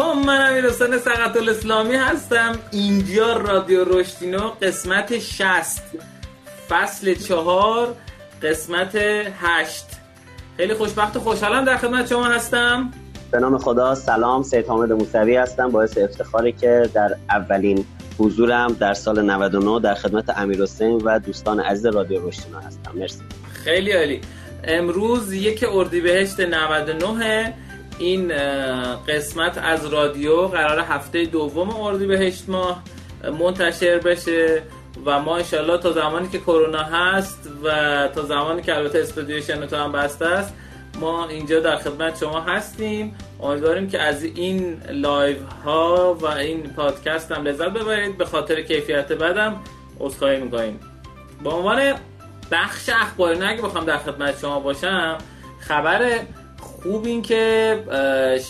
علیکم من امیر حسین سقط الاسلامی هستم. اینجا رادیو رشدینو قسمت 60 فصل چهار قسمت هشت. خیلی خوشبخت و خوشحالم در خدمت شما هستم. به نام خدا سلام. سید حامد موسوی هستم باعث افتخاری که در اولین حضورم در سال 99 در خدمت امیر حسین و دوستان عزیز رادیو رشدینو هستم. مرسی. خیلی عالی. امروز یک اردیبهشت 99 این قسمت از رادیو قرار هفته دوم اردیبهشت ماه منتشر بشه و ما انشالله تا زمانی که کرونا هست و تا زمانی که البته استودیو شنوتو هم بسته است ما اینجا در خدمت شما هستیم. امیدواریم که از این live ها و این پادکست هم لذت ببرید. به خاطر کیفیت بدم عذرخواهی می‌کنیم. با عنوان بخش اخباری نه اگه بخوام در خدمت شما باشم خبر خوب این که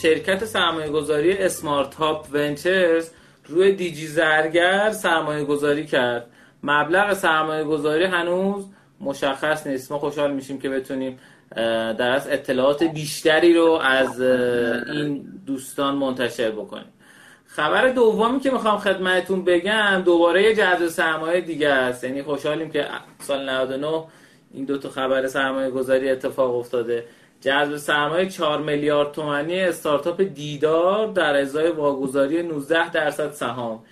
شرکت سرمایه گذاری اسمارت هاپ ونچرز روی دیجی زرگر سرمایه گذاری کرد. مبلغ سرمایه گذاری هنوز مشخص نیست. ما خوشحال میشیم که بتونیم در از اطلاعات بیشتری رو از این دوستان منتشر بکنیم. خبر دومی که می‌خوام خدمتتون بگم دوباره یه جذب سرمایه دیگه است. یعنی خوشحالیم که سال 99 این دو تا خبر سرمایه گذاری اتفاق افتاده. جذب سرمایه 4 میلیارد تومانی استارتاپ دیدار در ازای واگذاری 19 درصد سهام.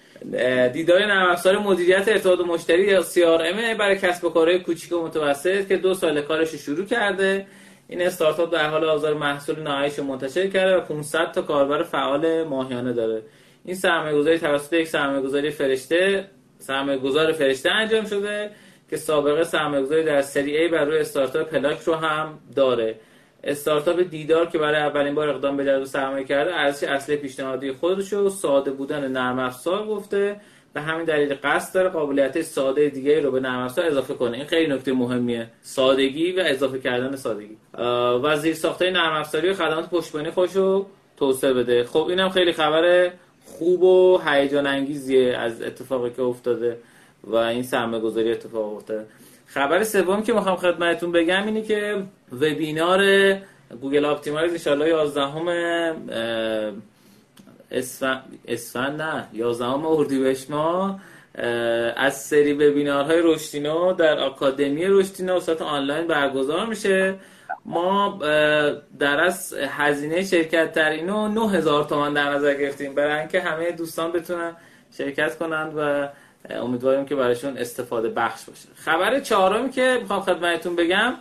دیدار نرم افزار مدیریت ارتباط مشتری یا CRM برای کسب و کارهای کوچیک و متوسط که دو سال کارش شروع کرده. این استارتاپ در حال حاضر محصول نهاییش منتشر کرده و 500 تا کاربر فعال ماهیانه داره. این سرمایه گذاری توسط یک سرمایه گذاری فرشته سرمایه گذار فرشته انجام شده که سابقه سرمایه گذاری در سری A بر روی استارتاپ پلاک رو هم داره. استارتاپ دیدار که برای اولین بار اقدام به جذب سرمایه کرده ارزش اصلی پیشنهادی خودش رو ساده بودن نرم افزار گفته به همین دلیل قصد داره قابلیت ساده دیگه رو به نرم افزار اضافه کنه. این خیلی نکته مهمیه. سادگی و اضافه کردن سادگی. و زیر ساخته نرم افزاری و خدمات پشتیبانی خودش رو توسعه بده. خب اینم خیلی خبر خوب و هیجان انگیزیه از اتفاقی که افتاده و این سرمایه گذاری اتفاق افتاده. خبر سوم که می‌خوام خدمتتون بگم اینه که وبینار Google Optimize ان 11 اسفند اسفند نه 11 اردیبهشت ما از سری وبینارهای رشدینو در آکادمی رشدینو صورت آنلاین برگزار میشه. ما در از هزینه شرکت در اینو 9000 تومان در نظر گرفتیم برای اینکه همه دوستان بتونن شرکت کنند و امیدواریم که برایشون استفاده بخش باشه. خبر چهارمی که می‌خوام خدمتتون بگم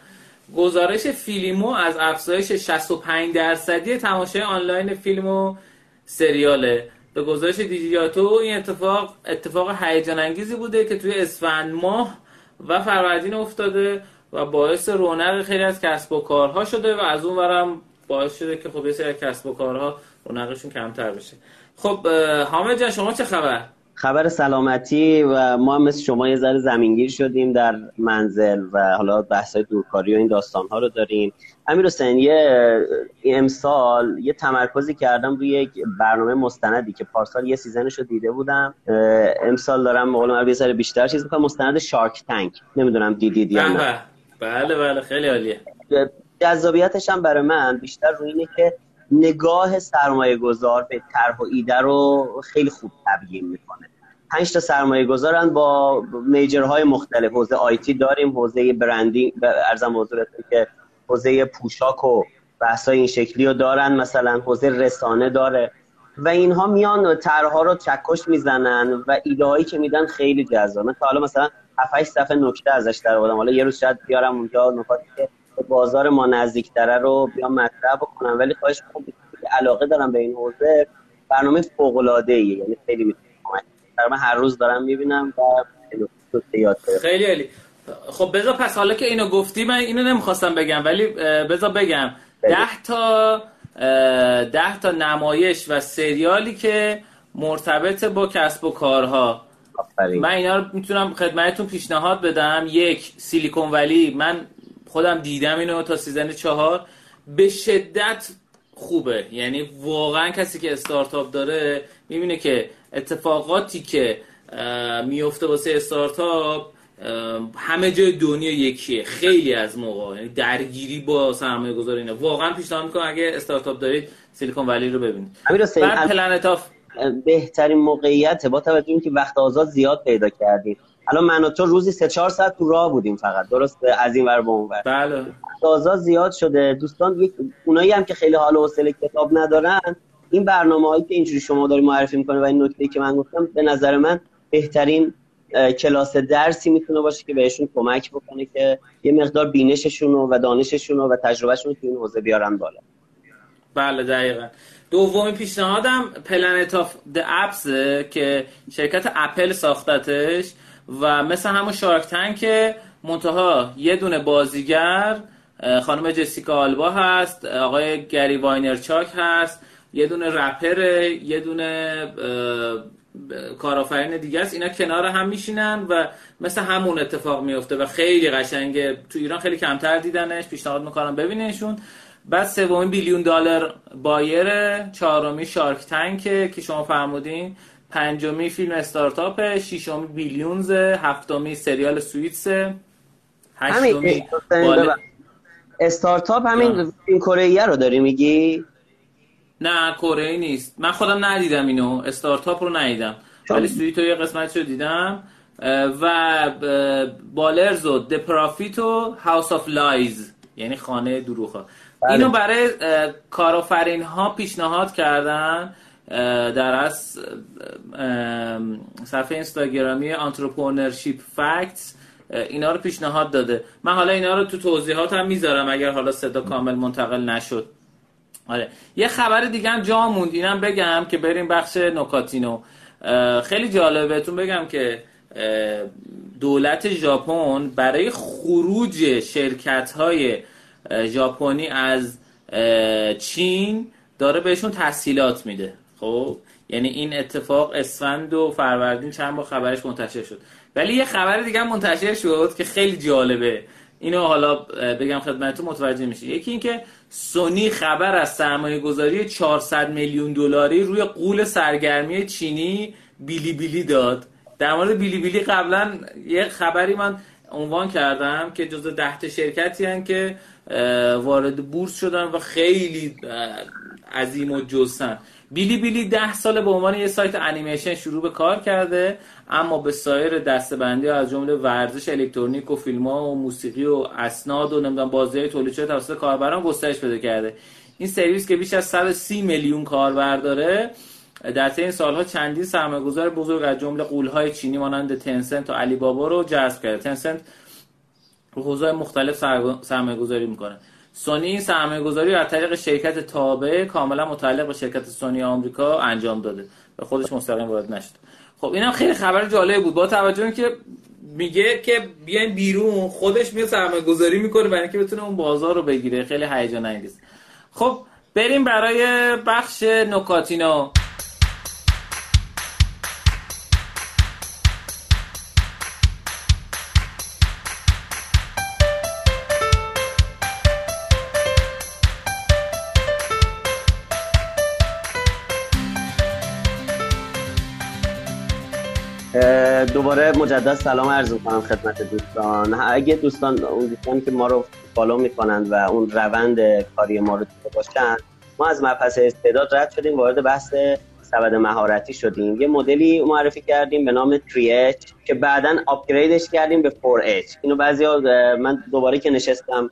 گزارش فیلمو از افزایش 65 درصدی تماشای آنلاین فیلم و سریاله. به گزارش دیجیاتو این اتفاق اتفاق هیجان انگیزی بوده که توی اسفند ماه و فروردین افتاده و باعث رونق خیلی از کسب و کارها شده و از اون ورم باعث شده که خب یه سری کسب و کارها رونقشون کمتر بشه. خب حامد جان شما چه خبر؟ خبر سلامتی و ما هم مثل شما یه ذره زمینگیر شدیم در منزل و حالا بحث دورکاری و این داستان ها رو داریم. امیر حسین یه امسال یه تمرکزی کردم روی یک برنامه مستندی که پارسال یه سیزنش رو دیده بودم. امسال دارم مقال یه بیشتر چیز می‌کنم مستند شارک تنک. نمی‌دونم دیدید یا نه. بله بله. خیلی عالیه. جذابیتش هم برای من بیشتر روی اینه که نگاه سرمایه گذار به طرح و ایده رو خیلی خوب تبیین می‌کنه. پنج تا سرمایه گذارن با میجرهای مختلف. حوزه آیتی داریم حوزه برندینگ ارزم حضورتون که حوزه پوشاک و بحثای این شکلی رو دارن. مثلا حوزه رسانه داره. و اینها میان طرحها رو چکش می‌زنن و ایده که میدن خیلی جذابه. تا حالا مثلا 7 صفحه نکته ازش در آوردم. حالا یه روز شاید بیارم اونجا نکاتی که بازار ما نزدیکتره رو بیام مطرح بکنم. ولی خواهش می‌کنم علاقه دارم به این حوزه. برنامه فوق العاده ای یعنی خیلی می‌تونم من هر روز دارم می‌بینم و خیلی عالی. خب بذار پس حالا که اینو گفتی من اینو نمی‌خواستم بگم ولی بذار بگم. ده تا ده تا نمایش و سریالی که مرتبط با کسب و کارها. من اینا رو می‌تونم خدمتتون پیشنهاد بدم. یک سیلیکون ولی. من خودم دیدم اینو تا سیزن چهار. به شدت خوبه. یعنی واقعا کسی که استارتاپ داره می‌بینه که اتفاقاتی که میفته واسه استارتاپ همه جای دنیا یکیه. خیلی از موقع. یعنی درگیری با سرمایه گذاری اینا واقعا پیشنهاد می‌کنم اگه استارتاپ دارید Silicon Valley رو ببینید. بعد Planet of. بهترین موقعیت با توجه اینکه وقت آزاد زیاد پیدا کردیم الان من و تو روزی سه چهار ساعت تو راه بودیم فقط. درست از این ور به اون ور. بله. آزاد زیاد شده. دوستان یک اونایی هم که خیلی حال و حوصله کتاب ندارن این برنامه هایی که اینجوری شما داری معرفی می‌کنه و این نکته که من گفتم به نظر من بهترین کلاس درسی می‌تونه باشه که بهشون کمک بکنه که یه مقدار بینششون و دانششون و تجربهشون تو این حوزه بیارن بالا. بله دقیقا. دومین پیشنهادم Planet of the Apps که شرکت اپل ساختتش. و مثل همون Shark Tank منتها یه دونه بازیگر خانم جسیکا آلبا هست آقای گری واینر چاک هست یه دونه رپره یه دونه کارآفرین دیگه است. اینا کنار هم میشینن و مثل همون اتفاق میفته و خیلی قشنگه تو ایران خیلی کمتر دیدنش پیشنهاد می‌کنم ببینیشون بعد سومین بیلیون دلار بایر چهارمی شارک تنک که شما فرمودین. پنجمی فیلم استارتاپ ششمی بیلیونز هفتمی سریال سویتس هشتمی استارتاپ همین این کره رو داری میگی؟ نه کره نیست. من خودم ندیدم اینو. استارتاپ رو ندیدم. ولی Suits و یه قسمت رو دیدم. و Ballers و The Profit و House of Lies یعنی خانه دروغ بله. اینو برای کارآفرین ها پیشنهاد کردن. در از صفحه اینستاگرامی Entrepreneurship Facts اینا رو پیشنهاد داده. من حالا اینا رو تو توضیحات هم می‌ذارم اگر حالا صدا کامل منتقل نشد. آره. یه خبر دیگه هم جا موند. اینم بگم که بریم بخش نکاتینو. خیلی جالبه. بهتون بگم که دولت ژاپن برای خروج شرکت های ژاپنی از چین داره بهشون تحصیلات میده. خب یعنی این اتفاق اسفند و فروردین چند با خبرش منتشر شد. ولی یه خبر دیگه منتشر شد که خیلی جالبه. اینو حالا بگم خدمتتون متوجه میشه یکی اینکه سونی خبر از سرمایه گذاری 400 میلیون دلاری روی قول سرگرمی چینی بیلی بیلی داد. در مورد بیلی بیلی قبلا یه خبری من عنوان کردم که جز ده شرکتی هن که وارد بورس شدن و خیلی عظیم و جزن بیلی بیلی ده سال به عنوان یه سایت انیمیشن شروع به کار کرده اما به سایر دستبندی از جمله ورزش الکترونیک و فیلم ها و موسیقی و اسناد و نمی‌دونم بازی تولید شده توسط کاربران گسترش پیدا کرده. این سرویس که بیش از 130 میلیون کاربر داره در طی این سالها چندین سرمایه‌گذار بزرگ از جمله قولهای چینی مانند تنسنت و علی بابا رو جذب کرده. تنسنت رو حوزه مختلف سرمایه‌گذاری می‌کنه. سونی سرمایه گذاری از طریق شرکت تابع کاملا متعلق به شرکت سونی آمریکا انجام داده. به خودش مستقیم وارد نشد. خب اینم خیلی خبر جالب بود. با توجه که میگه که بیاین بیرون خودش میاد سرمایه گذاری می‌کنه برای اینکه بتونه اون بازار رو بگیره. خیلی هیجان انگیز خب بریم برای بخش نکاتینو. دوباره مجدد سلام عرض می‌کنم خدمت دوستان. اگه دوستان اون دوستانی که ما رو فالو می‌کنند و اون روند کاری ما رو دیده باشن ما از مبحث استعداد رد شدیم وارد بحث سبد مهارتی شدیم. یه مدلی معرفی کردیم به نام 3H که بعدا آپگریدش کردیم به 4H اینو بعضی من دوباره که نشستم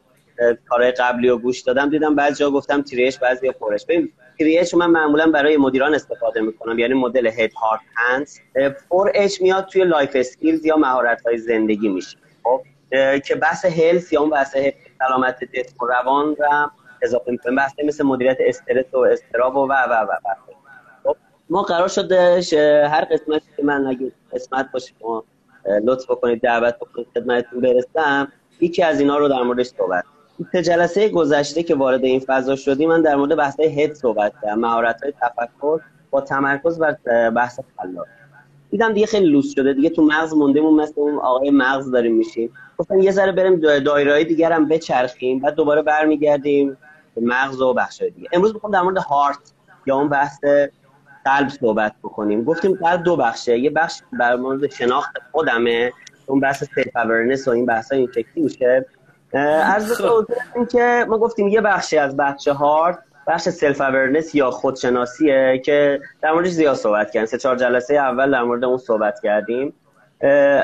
کارهای قبلی رو گوش دادم دیدم بعضی جا گفتم 3H بعضی 4H ببین کریش من معمولا برای مدیران استفاده می‌کنم یعنی مدل هد هارت هندز 4H میاد توی life skills یا مهارت های زندگی میشه. خب که بحث health یا اون بحث سلامت جسم و روان را اضافه می‌کنیم. بحث مثل مدیریت استرس و اضطراب و و و و خب ما قرار شده هر قسمتی که من اگه قسمت باشه ما لطف بکنید دعوت بکنید خدمتتون برسم یکی از اینا رو در موردش صحبت سه جلسه گذشته که وارد این فضا شدیم من در مورد بحث head صحبت کردم مهارت های تفکر با تمرکز بر بحث خلاق. دیدم دیگه خیلی لوس شده دیگه تو مغز موندیم مثل اون آقای مغز داریم میشیم. گفتم یه ذره بریم دایره های دیگر هم بچرخیم بعد دوباره برمیگردیم به مغز و بخش دیگه. امروز می‌خوام در مورد heart یا اون بحث قلب صحبت بکنیم. گفتیم قلب دو بخشه یه بخش بر مورد شناخت خودمه اون بحث self awareness و این بحث این شکلی میشه. از این که ما گفتیم یه بخشی از بحث heart بخش self awareness یا خودشناسیه که در موردش زیاد صحبت کردیم. سه چهار جلسه اول در مورد اون صحبت کردیم.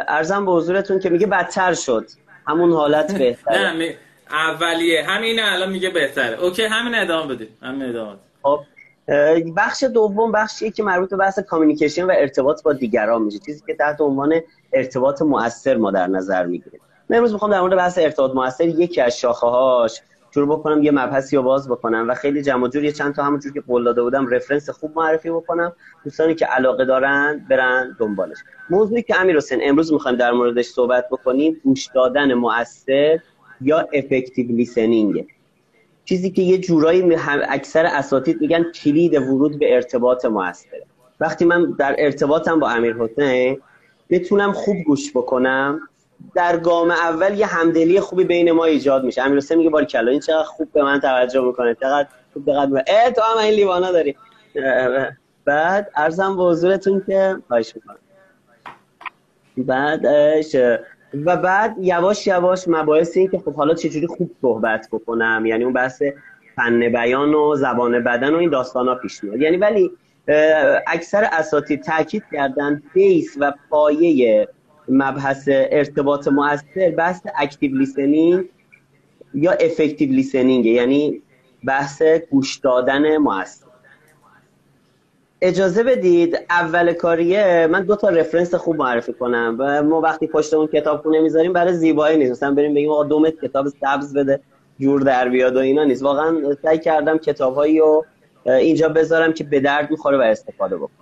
عرضم به حضورتون که میگه بدتر شد. همون حالت بهتره. نه اولیه. همین الان میگه بهتره. OK همین ادامه بدیم. همین ادامه خب. بخش دوم بخشیه که مربوط به بحث communication و ارتباط با دیگران میشه. چیزی که تحت عنوان ارتباط مؤثر ما در نظر می‌گیریم من امروز می‌خوام در مورد بحث ارتباط مؤثر یکی از شاخه هاش شروع بکنم یه مبحثی رو باز بکنم و خیلی جمع جور یه چند تا همونجور که قول داده بودم رفرنس خوب معرفی بکنم. دوستانی که علاقه دارن برن دنبالش. موضوعی که امیر حسین امروز می‌خوایم در موردش صحبت بکنیم گوش دادن مؤثر یا افکتیو لیسنینگ چیزی که یه جورایی اکثر اساتید میگن کلید ورود به ارتباط موثر. وقتی من در ارتباطم با امیر حسین بتونم خوب گوش بکنم در گام اول یه همدلی خوبی بین ما ایجاد میشه. امیر حسین میگه باری کلا این چقدر خوب به من توجه می‌کنه. چقدر خوب دقت اه تو هم این لیوانا داری. بعد ارزم به حضورتون که خواهش می‌کنم. بعدش و بعد یواش یواش مباحث این که خب حالا چجوری خوب صحبت بکنم. یعنی اون بحث فن بیان و زبان بدن و این داستان ها پیش میاد. یعنی ولی اکثر اساتید تاکید کردن بیس و پایه مبحث ارتباط مؤثر بحث active listening یا effective listening یعنی بحث گوش دادن مؤثر اجازه بدید اول کاریه من دو تا reference خوب معرفی کنم و ما وقتی پشت اون کتاب خونه می‌ذاریم برای زیبایی نیست. مثلا بریم بگیم آقا دو متر کتاب سبز بده جور در بیاد و اینا نیست. واقعا سعی کردم کتابهایی رو اینجا بذارم که به درد می‌خوره و استفاده بکنم.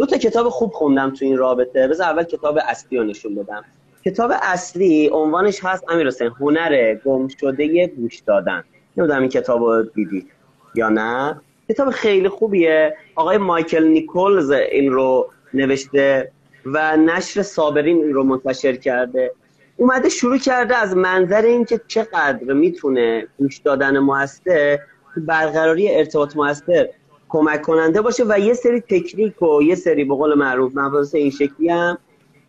دو تا کتاب خوب خوندم تو این رابطه. بذار اول کتاب اصلی رو نشون بدم. کتاب اصلی عنوانش هست امیر حسین هنر گم شده گوش دادن. نمی‌دونم این کتاب رو دیدی یا نه. کتاب خیلی خوبیه. آقای مایکل نیکولز این رو نوشته و نشر صابرین این رو منتشر کرده. اومده شروع کرده از منظر اینکه چقدر می‌تونه گوش دادن موثر برقراری ارتباط موثر کمک کننده باشه و یه سری تکنیک و یه سری به قول معروف مباحث این شکلی هم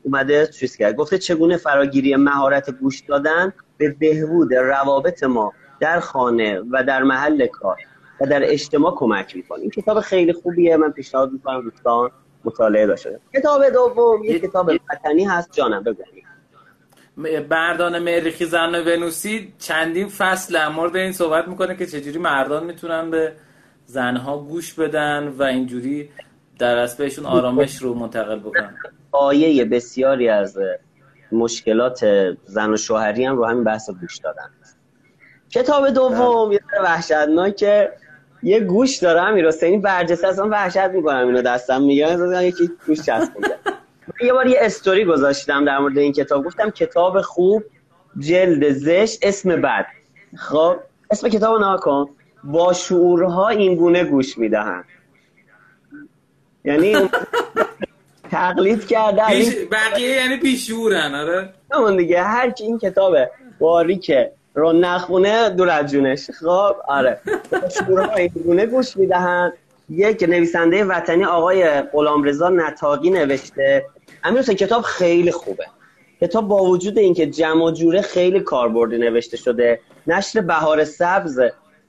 اومده چیز کرد. گفته چگونه فراگیری مهارت گوش دادن به بهبود روابط ما در خانه و در محل کار و در اجتماع کمک می‌کنه. این کتاب خیلی خوبیه. من پیشنهاد می‌کنم دوستان مطالعه داشته کتاب دوم یه کتاب وطنی هست. جانم بگو بردان مریخی زن ونوسی چندین فصل در مورد این صحبت می‌کنه که چجوری مردان می‌تونن به زنها گوش بدن و اینجوری در اصل بهشون آرامش رو منتقل بکنن. آیه بسیاری از مشکلات زن و شوهری هم رو همین بحث گوش دادن. کتاب دوم. یه وحشتناکه. یه گوش داره امیر حسینی برجسته اصلا وحشت می‌کنم اینو دستم میگم یکی گوش چسبونده یه بار یه استوری گذاشتم در مورد این کتاب. گفتم کتاب خوب جلد زشت اسم بد. خب اسم کتاب ناکن با شعورها این گونه گوش می‌دهن یعنی تقلید کرده بقیه یعنی بیشورن آره؟ همون دیگه هر کی این کتابه باریکه رو نخونه دور از جونش. خب آره. شعورها این گونه گوش می‌دهن یک نویسنده وطنی آقای غلامرضا نتاقی نوشته امیر کتاب خیلی خوبه. کتاب با وجود اینکه جمع و جوره خیلی کاربردی نوشته شده نشر بهار سبز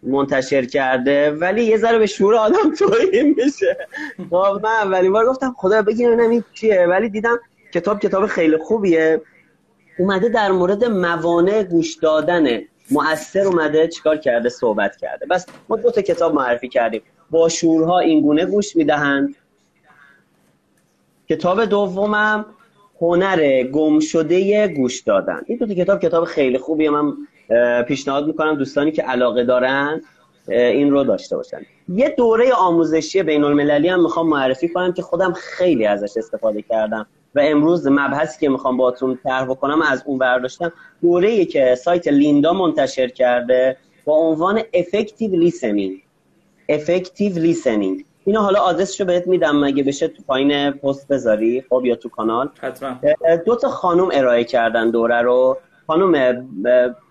منتشر کرده ولی یه ذره به شعور آدم توهین میشه. خب من اولین بار گفتم خدا بگی ببینم این چیه ولی دیدم کتاب کتاب خیلی خوبیه. اومده در مورد موانع گوش دادن. مؤثر اومده چیکار کرده؟ صحبت کرده. بس ما دو تا کتاب معرفی کردیم. با شورها اینگونه گوش می‌دهند. کتاب دومم هنر گم شده گوش دادن. این دو تا کتاب کتاب خیلی خوبیه. من پیشنهاد می‌کنم دوستانی که علاقه دارن این رو داشته باشن. یه دوره آموزشی بین المللی هم می‌خوام معرفی کنم که خودم خیلی ازش استفاده کردم و امروز مبحثی که می‌خوام باتون طرح بکنم از اون برداشتم دوره که سایت لیندا منتشر کرده با عنوان Effective Listening. Effective Listening. اینو حالا آدرسش رو بهت میدم مگه بشه تو پایین پست بذاری خب یا تو کانال. حتما. دو تا خانم ارائه کردن دوره رو. خانم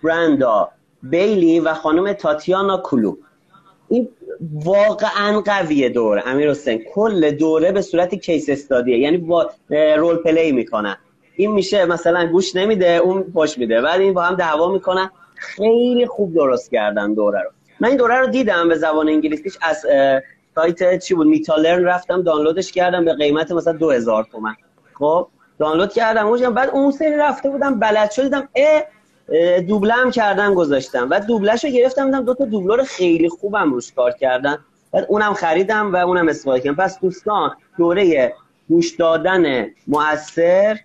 براندا بیلی و خانم تاتیانا کلو. این واقعا قویه دوره امیر حسین کل دوره به صورت case study ه یعنی با role play می‌کنن. این میشه مثلا گوش نمیده اون پشت میده. بعد این با هم دعوا می‌کنن. خیلی خوب درست کردن دوره رو. من این دوره رو دیدم به زبان انگلیسیش از سایت چی بود؟ میتالرن رفتم دانلودش کردم به قیمت مثلا 2000 تومن. خب؟ دانلود کردم. اونجا بعد اون سری رفته بودم بلد شدم اه دوبله هم کردم گذاشتم. بعد دوبلهشو گرفتم دیدم دو تا دوبلور خیلی خوبم روش کار کردن. بعد اونم خریدم و اونم استفاده کردم. پس دوستان دوره گوش دادن موثر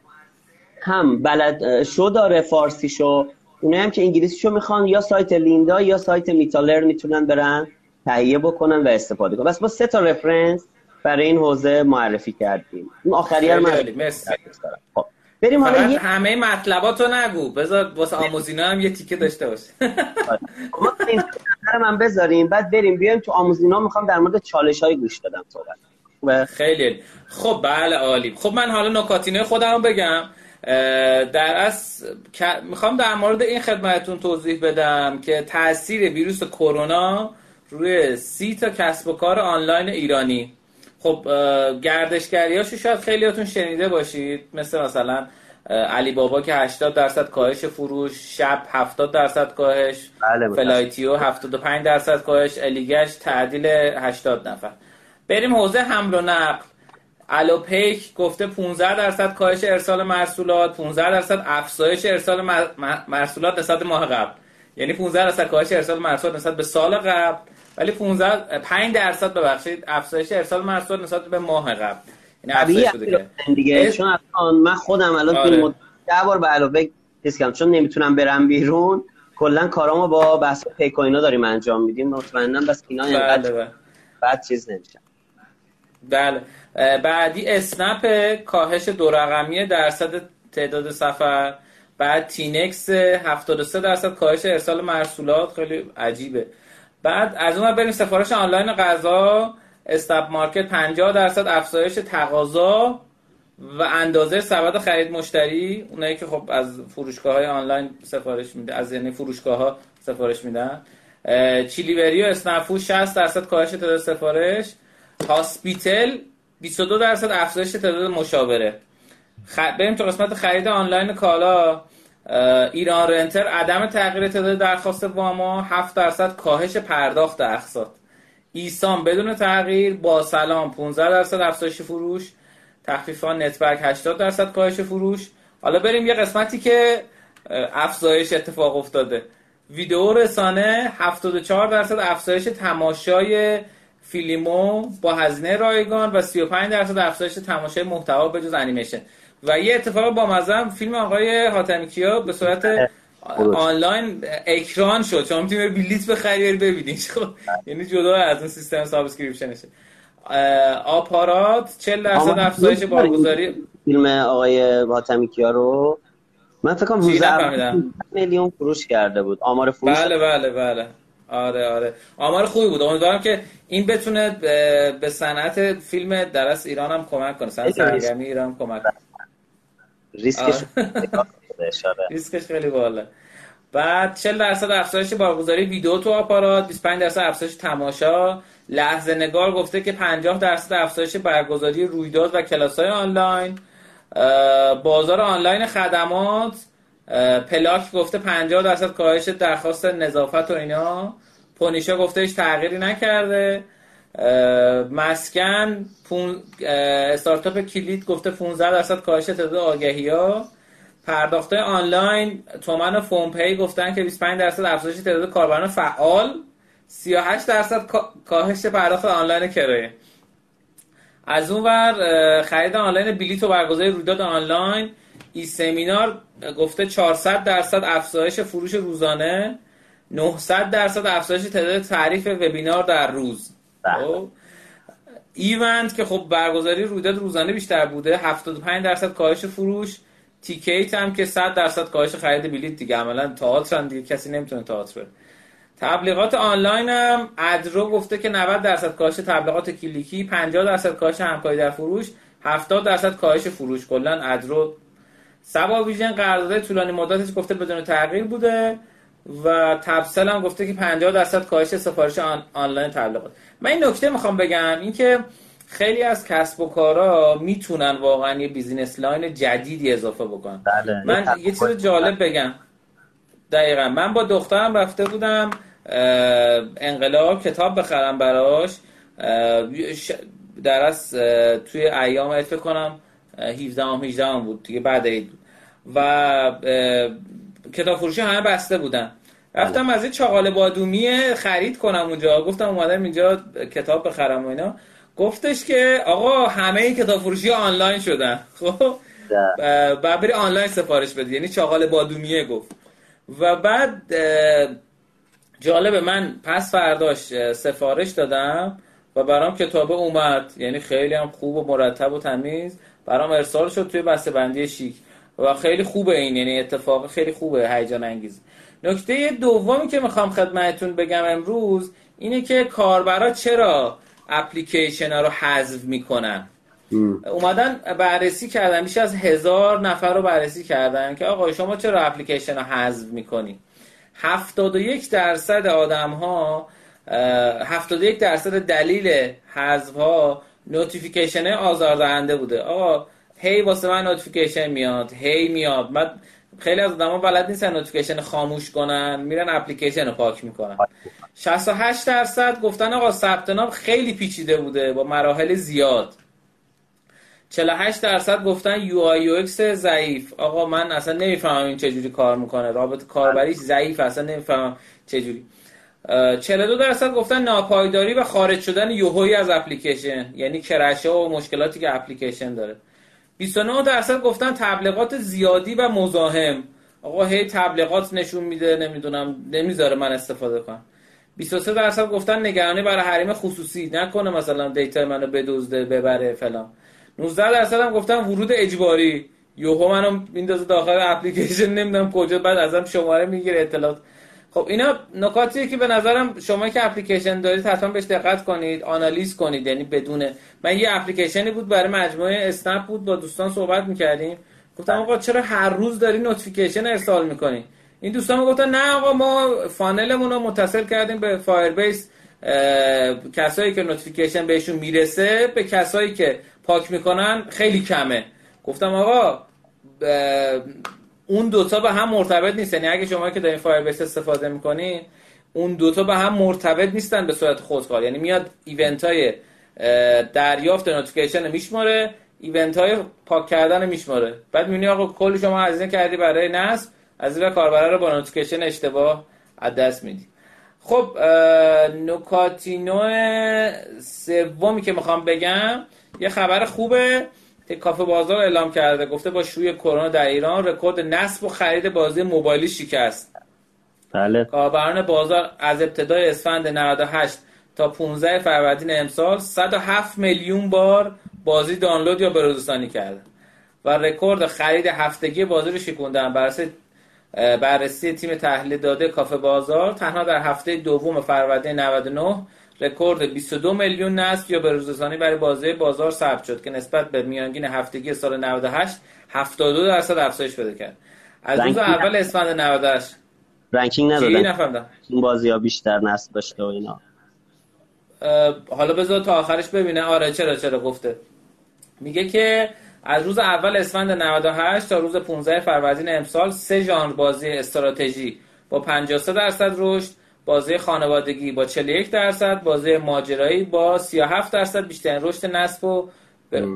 هم بلد شو داره فارسی شو اونایی هم که انگلیسی شو می‌خوان یا سایت لیندا یا سایت میتالر می‌تونن برن تهیه بکنن و استفاده کنن. بس با سه تا رفرنس برای این حوزه معرفی کردیم. اون آخری رو من خب بریم حالا یه... همه مطلباتو نگو. بذار واسه آموزینا هم یه تیکه داشته باشه. ما این من بذاریم بعد بریم. بیایم تو آموزینا می‌خوام در مورد چالش های گوش دادم صحبت خیلی خب بله عالی. خب من حالا نکاتینه خودم بگم. در از می‌خوام در مورد این خدمتتون توضیح بدم که تاثیر ویروس کرونا روی سی تا کسب و کار آنلاین ایرانی. خب گردشگریاشو شاید خیلیاتون شنیده باشید. مثل مثلا علی بابا که 80 درصد کاهش فروش شب 70 درصد کاهش بله فلایتیو 75 درصد کاهش الی‌گشت تعدیل 80 نفر. بریم حوزه حمل و نقل. الوپیک گفته 15 درصد کاهش ارسال مرسولات 15 درصد افزایش ارسال مرسولات نسبت ماه قبل. یعنی 15 درصد کاهش ارسال مرسولات نسبت به سال قبل. ولی 15 5 درصد ببخشید افزایش ارسال محصولات نسبت به ماه قبل. یعنی افزایش بوده دیگه. چون من خودم الان آره. تو ده بار به علاوه چیز کردم چون نمی‌تونم برم بیرون. کلا کارامو با بحث پیکوینا داریم انجام میدیم. مطمئنا بس اینا بله اینقدر بله. بعد چیز نمیشه. بله. بعدی اسنپ کاهش دو رقمی درصد تعداد سفر. بعد تینکست 73 درصد کاهش ارسال مرسولات خیلی عجیبه. بعد از اون بریم سفارش آنلاین غذا اسنپ مارکت 50 درصد افزایش تقاضا و اندازه سبد خرید مشتری اونایی که خب از فروشگاه های آنلاین سفارش میده از یعنی فروشگاه ها سفارش میدن. چیلیوری و اسنپ‌فود 60 درصد کاهش تعداد سفارش. هاسپیتل 22 درصد افزایش تعداد مشاوره. خ... بریم تو قسمت خرید آنلاین کالا. ایران رنتر عدم تغییر تعداد درخواست واما 7 درصد کاهش پرداخت اقساط. ایسام بدون تغییر با سلام 15 درصد افزایش فروش تخفیفان نتورک 80 درصد کاهش فروش. حالا بریم یه قسمتی که افزایش اتفاق افتاده. ویدیو رسانه 74 درصد افزایش تماشای فیلمو با هزینه رایگان و 35 درصد افزایش تماشای محتوا به جز انیمیشن. و یه اتفاق بامزه‌م فیلم آقای حاتمی کیا به صورت آنلاین اکران شد. شما می‌تونید بلیت بخری بری ببینید خب یعنی جدا از اون سیستم subscription شه آپارات 40 درصد افزایش بارگذاری فیلم آقای حاتمی کیا رو من فکر کنم میلیون فروش کرده بود. آمار فروش بله بله بله. آره آره. آمار خوبی بود. امیدوارم که این بتونه به صنعت فیلم درس ایران هم کمک کنه. صنعت سرگرمی ایران کمک کنه. ریسکش ریسکش خیلی بالا بعد 40 درصد افزایش بارگذاری ویدیو تو آپارات 25 درصد افزایش تماشا. لحظه نگار گفته که 50 درصد افزایش برگزاری رویداد و کلاس های آنلاین بازار آنلاین خدمات پلاک گفته 50 درصد کاهش درخواست نظافت و اینا. پونیشا گفته هیچ تغییری نکرده. مسکن پون... استارتاپ کلید گفته 15 درصد کاهش تعداد آگهی ها پرداخته آنلاین تومن و فون پی گفتن که 25 درصد افزایش تعداد کاربران فعال 38 درصد کاهش پرداخت آنلاین کرایه. از اون ور خرید آنلاین بلیط و برگزاری رویداد آنلاین ای سمینار گفته 400 درصد افزایش فروش روزانه 900 درصد افزایش تعداد تعریف وبینار در روز. ایونت که خب برگزاری رویداد روزانه بیشتر بوده 75 درصد کاهش فروش تیکیت هم که 100 درصد کاهش خرید بلیط دیگه. عملا تئاتر دیگه کسی نمی‌تونه تئاتر بره. تبلیغات آنلاین هم ادرو گفته که 90 درصد کاهش تبلیغات کلیکی 50 درصد کاهش همکاری در فروش 70 درصد کاهش فروش. کلا ادرو سبا ویژن قرارداد طولانی مدتش گفته بدون تغییر بوده. و تپسل هم گفته که 50 درصد کاهش سفارش آن... آنلاین تبلیغات من این نکته می‌خوام بگم اینکه خیلی از کسب و کارا می‌تونن واقعا یه business line جدیدی اضافه بکنن. بله. من یه چیز جالب بگم. دقیقا. من با دخترم رفته بودم انقلاب کتاب بخرم براش. در از توی ایام فکر کنم 17 هم 18 هم بود. دیگه بعد عید و کتاب فروشی همه بسته بودن. رفتم از این چاقال بادومی خرید کنم اونجا. گفتم اومدم اینجا کتاب بخرم و اینا. گفتش که آقا همه کتاب فروشی آنلاین شدن. خب؟ بعد بری آنلاین سفارش بدی. یعنی چاقال بادومیه گفت. و بعد جالبه من پس فرداش سفارش دادم و برام کتابه اومد. یعنی خیلی هم خوب و مرتب و تمیز. برام ارسال شد توی بسته بندی شیک. و خیلی خوبه این یعنی اتفاق خیلی خوبه هیجان انگیز نکته دومی که می‌خوام خدمتتون بگم امروز اینه که کاربرا چرا اپلیکیشن ها رو حذف می‌کنن؟ اومدن بررسی کردن بیش از هزار نفر رو بررسی کردن که آقا شما چرا اپلیکیشن رو حذف می‌کنی؟ 71 درصد آدم ها 71 درصد دلیل حذف ها notification آزاردهنده بوده. آقا هی واسه من notification میاد هی میاد. بعد خیلی از آدما بلد نیستن notification خاموش کنن میرن اپلیکیشن رو پاک می‌کنن. 68 درصد گفتن آقا ثبت نام خیلی پیچیده بوده با مراحل زیاد. 48 درصد گفتن UI UX ضعیف. آقا من اصلا نمی‌فهمم این چجوری کار می‌کنه. رابط کاربریش ضعیف اصلا نمی‌فهمم چجوری. 42 درصد گفتن ناپایداری و خارج شدن یوهوی از اپلیکیشن یعنی کرشه و مشکلاتی که اپلیکیشن داره. 29 درصد گفتن تبلیغات زیادی و مزاحم. آقا هی تبلیغات نشون میده نمی‌دونم نمی‌ذاره من استفاده کنم. 23 درصد گفتن نگرانی برای حریم خصوصی. نکنه مثلا دیتا منو بدزده ببره فلان. 19 درصد هم گفتن ورود اجباری. یوهو منو میندازه داخل اپلیکیشن نمی‌دونم کجا بعد ازم شماره می‌گیره اطلاعات. خب اینا نکاتیه که به نظرم شما که اپلیکیشن دارید حتما بهش دقت کنید آنالیز کنید یعنی بدون من یه اپلیکیشنی بود برای مجموعه اسنپ بود با دوستان صحبت می‌کردیم. گفتم آقا چرا هر روز داری notification ارسال می‌کنی؟ این دوستان گفتن نه آقا ما funnel مون رو متصل کردیم به Firebase کسایی که notification بهشون می‌رسه به کسایی که پاک می‌کنن خیلی کمه. گفتم آقا اون دوتا به هم مرتبط نیست. یعنی اگه شما که دارین Firebase استفاده می‌کنین اون دوتا به هم مرتبط نیستن به صورت خودکار. یعنی میاد event های دریافت notification میشماره event های پاک کردن میشماره. بعد می‌بینی آقا کل شما هزینه کردی برای نصب از این کاربرا رو با notification اشتباه از دست میدی. خب نکاتینو سومی که می‌خوام بگم یه خبر خوبه. کافه بازار اعلام کرده گفته با شوی کرونا در ایران رکورد نصب و خرید بازی موبایلی شکست. بله. کاربران بازار از ابتدای اسفند 98 تا 15 فروردین امسال 107 میلیون بار بازی دانلود یا بروزرسانی کرده و رکورد خرید هفتگی بازی رو شکوندن. بررسی بررسی تیم تحلیل داده کافه بازار تنها در هفته دوم فروردین 99 رکورد 22 میلیون نصب یا بروزرسانی برای بازی بازار ثبت شد که نسبت به میانگین هفتگی سال 98 72 درصد افزایش پیدا کرد. از روز اول اسفند 98 ranking ندادن. این بازی ها بیشتر نصب داشته و اینا. حالا بذار تا آخرش ببینه. آره چرا چرا گفته. میگه که از روز اول اسفند 98 تا روز 15 فروردین امسال سه ژانر بازی استراتژی با 53 درصد رشد بازی خانوادگی با 41 درصد بازی ماجرایی با 37 درصد بیشترین رشد نصب و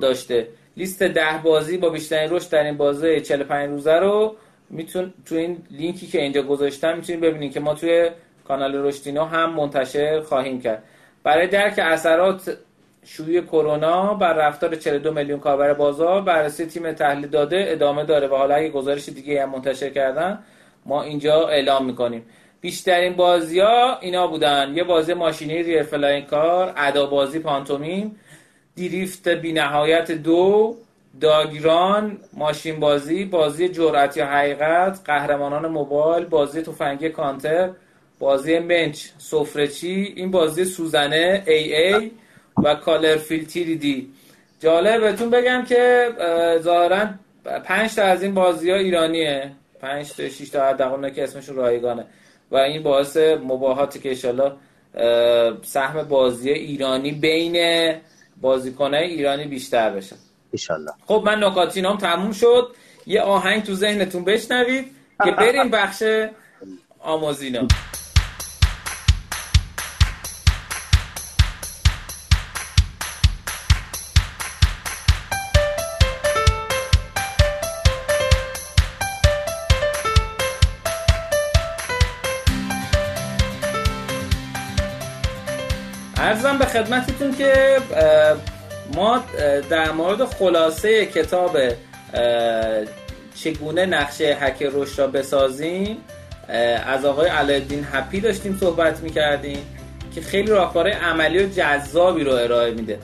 داشته. لیست ده بازی با بیشترین رشد در این بازی 45 روزه رو میتون تو این لینکی که اینجا گذاشتم می‌تونید ببینید که ما توی کانال رشدینو هم منتشر خواهیم کرد. برای درک اثرات شوی کرونا بر رفتار 42 میلیون کاربر بازار بررسی تیم تحلیل داده ادامه داره و حالا اگه گزارش دیگه هم منتشر کردن ما اینجا اعلام می‌کنیم. بیشترین بازی ها اینا بودن. یه بازی ماشینی ریر فلاین کار ادا بازی پانتومیم دیریفت بی نهایت دو داگران ماشین بازی بازی جرأت یا حقیقت قهرمانان موبایل بازی تفنگی کانتر بازی منچ سفرچی این بازی سوزنه ای ای و کالر فیلتیری دی جالب بهتون بگم که ظاهرا پنج تا از این بازی ها ایرانیه. پنج تا 6 تا حداقل که اسمشون رایگانه. و این باعث مباهاتی که انشالله سهم بازی ایرانی بین بازیکنه ایرانی بیشتر بشن ایشالله خب من نکاتینام تموم شد. یه آهنگ تو ذهنتون بشنوید که بریم بخش آموزینا. ارزم به خدمتتون که ما در مورد خلاصه کتاب چگونه نقشه هک رشد را بسازیم از آقای علایالدین حپی داشتیم صحبت می‌کردیم که خیلی راهکارهای عملی و جذابی رو ارائه میده.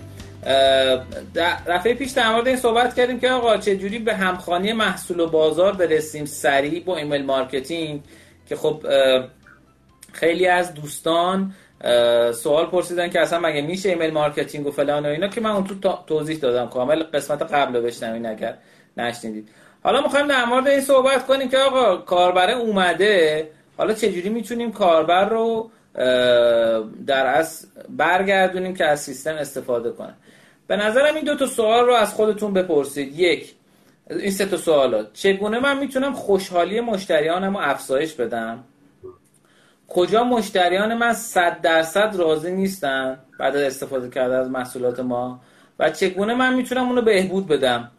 دفعه پیش در مورد این صحبت کردیم که آقا چجوری به همخوانی محصول و بازار برسیم سریع با email marketing که خب خیلی از دوستان سوال پرسیدن که اصلا مگه میشه email marketing و فلان و اینا؟ که من اون تو توضیح دادم. کامل قسمت قبل رو این اگر نشنیدید. حالا می‌خوایم در مورد این صحبت کنیم که آقا کاربر اومده. حالا چجوری می‌تونیم کاربر رو در از برگردونیم که از سیستم استفاده کنه؟ به نظرم این دو تا سوال رو از خودتون بپرسید. یک این سه تا سوالات. چگونه من می‌تونم خوشحالی مشتریانم رو افزایش بدم؟ کجا مشتریان من صد درصد راضی نیستن بعد از استفاده کرده از محصولات ما؟ و چگونه من می‌تونم اونو بهبود بدم؟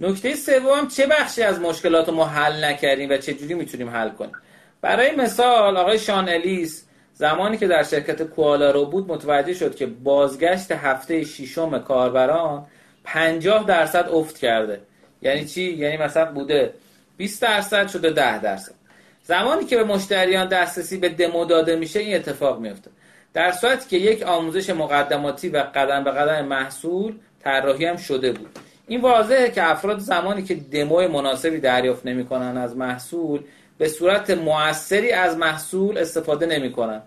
نکته سوم چه بخشی از مشکلات ما حل نکردیم و چجوری می‌تونیم حل کنیم؟ برای مثال آقای شان الیس زمانی که در شرکت کوالارو بود متوجه شد که بازگشت هفته ششم کاربران 50 درصد افت کرده. یعنی چی؟ یعنی مثلا بوده 20 درصد شده 10 درصد. زمانی که به مشتریان دسترسی به دمو داده میشه این اتفاق میفته. در صورتی که یک آموزش مقدماتی و قدم به قدم محصول طراحی هم شده بود. این واضحه که افراد زمانی که دمو مناسبی دریافت نمی‌کنن از محصول به صورت موثری از محصول استفاده نمی‌کنن.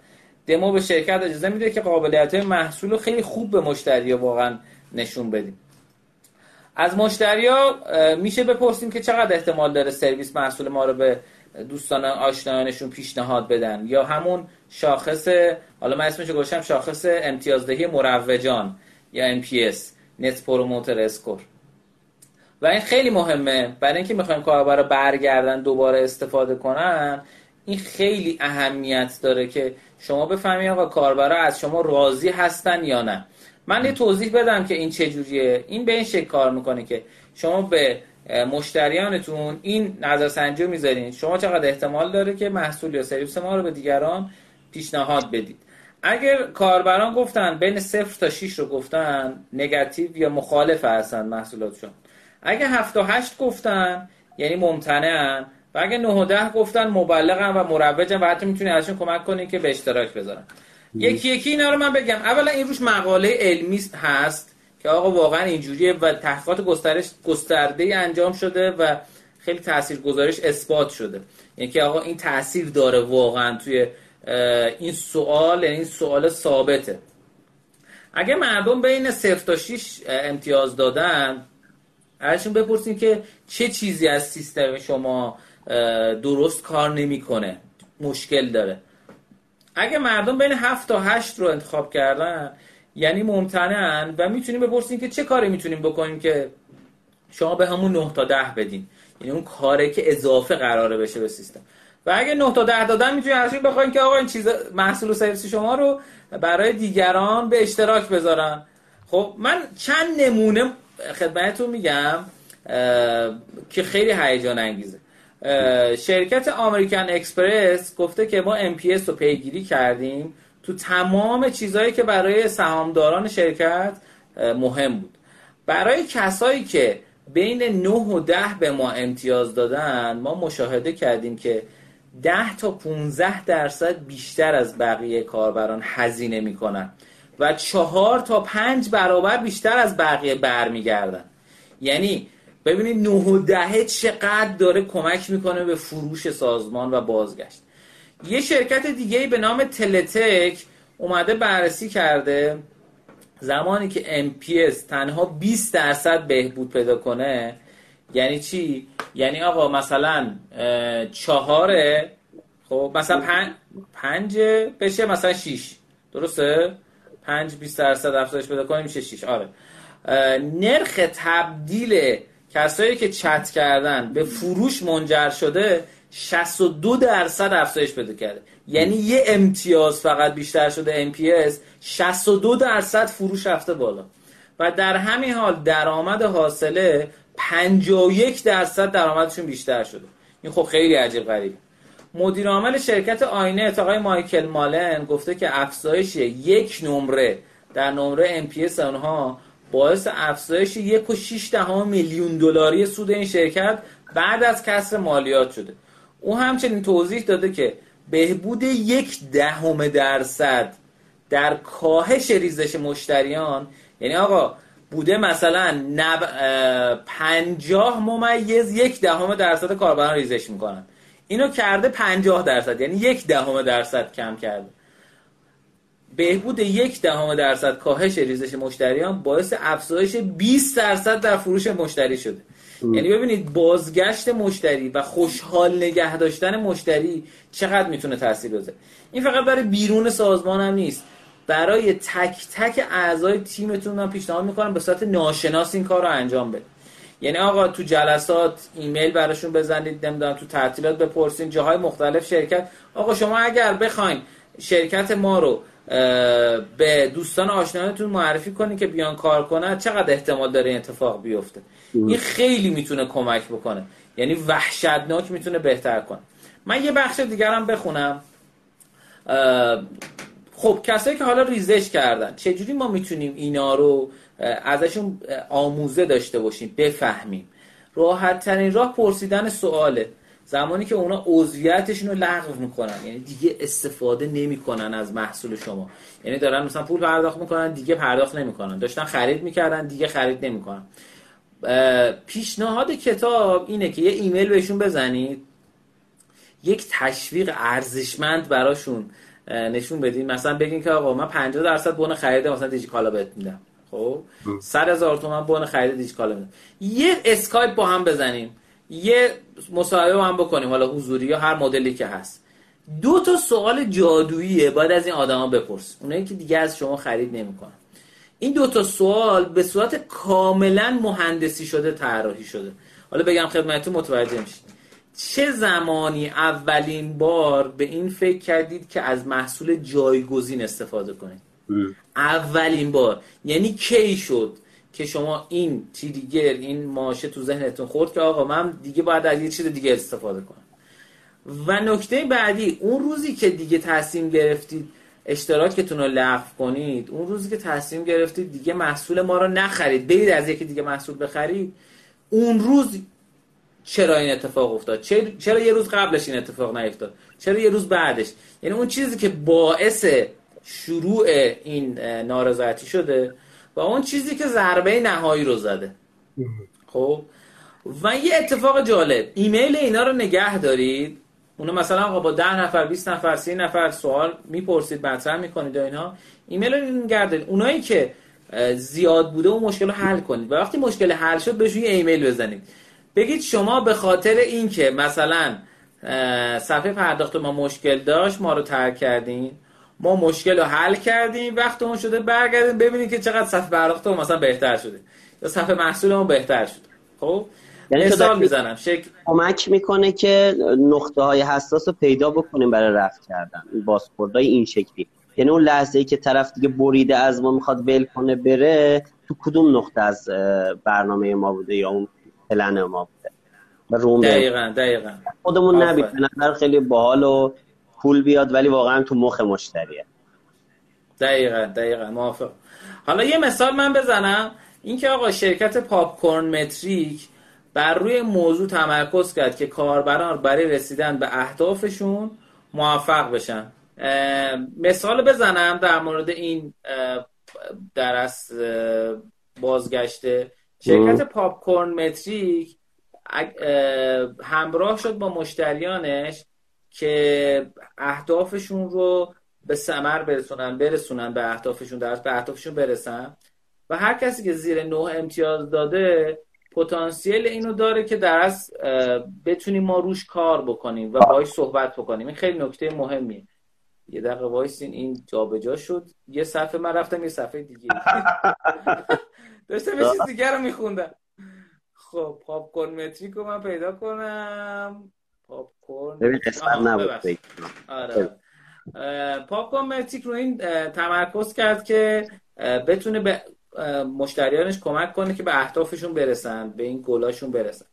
دمو به شرکت اجازه میده که قابلیت محصول رو خیلی خوب به مشتری واقعا نشون بدیم. از مشتری میشه بپرسیم که چقدر احتمال داره سرویس محصول ما رو به دوستان آشنایانشون پیشنهاد بدن. یا همون شاخص حالا من اسمش گذاشتم شاخص امتیازدهی مروجان یا NPS نت پروموتر اسکور و این خیلی مهمه. برای اینکه می‌خوایم کاربر رو برگردن دوباره استفاده کنن این خیلی اهمیت داره که شما بفهمید آقا کاربرا از شما راضی هستن یا نه. من یه توضیح بدم که این چجوریه این به این شکل کار می‌کنه که شما به مشتریانتون این نظرسنجی رو می‌ذارین. شما چقدر احتمال داره که محصول یا سرویس ما رو به دیگران پیشنهاد بدید. اگر کاربران گفتن بین 0 تا 6 رو گفتن نگاتیو یا مخالف هستن محصولاتشون. اگه 7 تا 8 گفتن یعنی ممتنعن. و اگه 9 و 10 گفتن مبلغن و مروجن و حتی می‌تونی ازشون کمک کنین که به اشتراک بذارن. یکی یکی اینا رو من بگم. اولا این روش مقاله علمی هست. که آقا واقعا اینجوریه و تحقیقات گسترش گسترده انجام شده و خیلی تاثیر گذارش اثبات شده. یعنی که آقا این تاثیر داره واقعا توی این سوال یعنی این سوال ثابته. اگه مردم بین 0 تا 6 امتیاز دادن ازشون بپرسیم که چه چیزی از سیستم شما درست کار نمی‌کنه مشکل داره. اگه مردم بین 7 تا 8 رو انتخاب کردن یعنی ممتنعن و می‌تونیم بپرسیم که چه کاری می‌تونیم بکنیم که شما به همون 9 تا 10 بدین. یعنی اون کاری که اضافه قراره بشه به سیستم. و اگه 9 تا 10 دادن می‌تونیم ازشون بخوایم که آقا این چیز محصول و سرویس شما رو برای دیگران به اشتراک بذارن. خب من چند نمونه خدمتتون میگم که خیلی هیجان انگیزه. شرکت آمریکن اکسپرس گفته که ما MPS رو پیگیری کردیم. تو تمام چیزهایی که برای سهامداران شرکت مهم بود. برای کسایی که بین 9 و 10 به ما امتیاز دادن ما مشاهده کردیم که 10 تا 15 درصد بیشتر از بقیه کاربران هزینه می‌کنن و 4 تا 5 برابر بیشتر از بقیه برمیگردن. یعنی ببینید 9 و 10 چقدر داره کمک می‌کنه به فروش سازمان و بازگشت. یه شرکت دیگه به نام تلتک اومده بررسی کرده زمانی که MPS تنها 20 درصد بهبود پیدا کنه یعنی چی؟ یعنی آقا مثلا چهاره خب مثلا پنج, پنج بشه مثلا 6 درسته؟ 5 20 درصد افزایش پیدا کنه میشه 6 آره نرخ تبدیل کسایی که چت کردن به فروش منجر شده 62 درصد افزایش پیدا کرده. یعنی یه امتیاز فقط بیشتر شده MPS 62 درصد فروش رفته بالا. و در همین حال درآمد حاصله 51 درصد درآمدشون بیشتر شده. این خب خیلی عجیب غریب. مدیر عامل شرکت آینه آقای مایکل مالن گفته که افزایش یک نمره در نمره MPS آنها باعث افزایش یک و دهم میلیون دلاری سود این شرکت بعد از کسر مالیات شده. او همچنین توضیح داده که بهبود یک دهم درصد در کاهش ریزش مشتریان یعنی آقا بوده مثلا نب... پنجاه ممیز یک دهم درصد کاربران ریزش می‌کنن. اینو کرده پنجاه درصد یعنی یک دهم درصد کم کرده. بهبود یک دهم درصد کاهش ریزش مشتریان باعث افزایش 20 درصد در فروش مشتری شده. یعنی ببینید بازگشت مشتری و خوشحال نگه داشتن مشتری چقدر می‌تونه تاثیر بذاره؟ این فقط برای بیرون سازمان هم نیست. برای تک تک اعضای تیمتون من پیشنهاد می‌کنم به صورت ناشناس این کار رو انجام بده یعنی آقا تو جلسات ایمیل براشون بزنید نمی‌دونم تو تعطیلات بپرسین جاهای مختلف شرکت. آقا شما اگر بخواین شرکت ما رو به دوستان آشنایانتون معرفی کنید که بیان کار کنن. چقدر احتمال داره این اتفاق بیفته؟ این خیلی می‌تونه کمک بکنه. یعنی وحشتناک می‌تونه بهتر کنه. من یه بخش دیگرم بخونم. خب کسایی که حالا ریزش کردن چجوری ما می‌تونیم اینا رو ازشون آموزه داشته باشیم بفهمیم؟ راحت ترین راه پرسیدن سواله. زمانی که اونا عضویتشون رو لغو می‌کنن. یعنی دیگه استفاده نمی‌کنن از محصول شما. یعنی دارن مثلا پول پرداخت می‌کنن دیگه پرداخت نمی‌کنن. داشتن خرید می‌کردن دیگه خرید نمی‌کنن. پیشنهاد کتاب اینه که یه ایمیل بهشون بزنید. یک تشویق ارزشمند براشون نشون بدین. مثلا بگین که آقا من 50 درصد بون خرید مثلا دیجیکالا بهت میدم. خب؟ 100 هزار تومان بون خرید دیجیکالا میدم یه اسکایپ با هم بزنیم. یه مصاحبه هم بکنیم. حالا حضوری یا هر مدلی که هست. دو تا سوال جادوییه. باید از این آدما بپرس. اونایی که دیگه از شما خرید نمی‌کنن. این دو تا سوال به صورت کاملا مهندسی شده طراحی شده. حالا بگم خدمتتون متوجه میشید. چه زمانی اولین بار به این فکر کردید که از محصول جایگزین استفاده کنید؟ اولین بار. یعنی کی شد؟ که شما این تریگر این ماشه تو ذهنتون خورد که آقا من دیگه باید از یه چیز دیگه استفاده کنم. و نکته بعدی اون روزی که دیگه تصمیم گرفتید اشتراکتون رو لغو کنید اون روزی که تصمیم گرفتید دیگه محصول ما رو نخرید برید از یکی دیگه محصول بخرید اون روز چرا این اتفاق افتاد؟ چرا یه روز قبلش این اتفاق نیفتاد؟ چرا یه روز بعدش؟ یعنی اون چیزی که باعث شروع این نارضایتی شده و اون چیزی که ضربه نهایی رو زده. خب؟ و یه اتفاق جالب. ایمیل اینا رو نگه دارید؟ اونو مثلا با ده نفر 20 نفر 30 نفر سوال می‌پرسید مطرح می‌کنید و اینها. ایمیل رو نگه دارید. اونایی که زیاد بوده و مشکل رو حل کنید. و وقتی مشکل حل شد بهشون یه ایمیل بزنید. بگید شما به خاطر اینکه مثلا صفحه پرداخت ما مشکل داشت ما رو ترک کردین. ما مشکل رو حل کردیم وقت اون شده برگردیم ببینید که چقدر صفحه پرداخت مثلا بهتر شده. یا صفحه محصولمون بهتر شده. خب؟ یعنی مثال می‌زنم. شکل کمک می‌کنه که نقطه های حساس رو پیدا بکنیم برای رفت کردن بازخوردهای این شکلی. یعنی اون لحظه ای که طرف دیگه بریده از ما می‌خواد ول کنه بره تو کدوم نقطه از برنامه ما بوده یا اون پلن ما بوده؟ روم دقیقا دقیقا. خودمون نبید نظر خیلی باحال و پول بیاد ولی واقعا تو مخ مشتریه. دقیقا دقیقا موافق. حالا یه مثال من بزنم. اینکه آقا شرکت پاپ کورن متریک بر روی موضوع تمرکز کرد که کاربران برای رسیدن به اهدافشون موفق بشن. مثال بزنم در مورد این درس بازگشته. شرکت پاپ کورن متریک همراه شد با مشتریانش. که اهدافشون رو به سمر برسونن برسونن به اهدافشون در به اهدافشون برسن. و هر کسی که زیر نه امتیاز داده پتانسیل اینو داره که در از بتونیم ما روش کار بکنیم و باهاش صحبت بکنیم. این خیلی نکته مهمیه. یه دقیقه وایسین این جابجا شد. یه صفحه من رفتم یه صفحه دیگه. داشتم یه چیز دیگه رو میخوندم. خب Popcorn Metrics رو من پیدا کنم. Popcorn ببین قسمت نبود آره. Popcorn Metrics رو این تمرکز کرد که بتونه به مشتریانش کمک کنه که به اهدافشون برسن به این گلاشون برسن.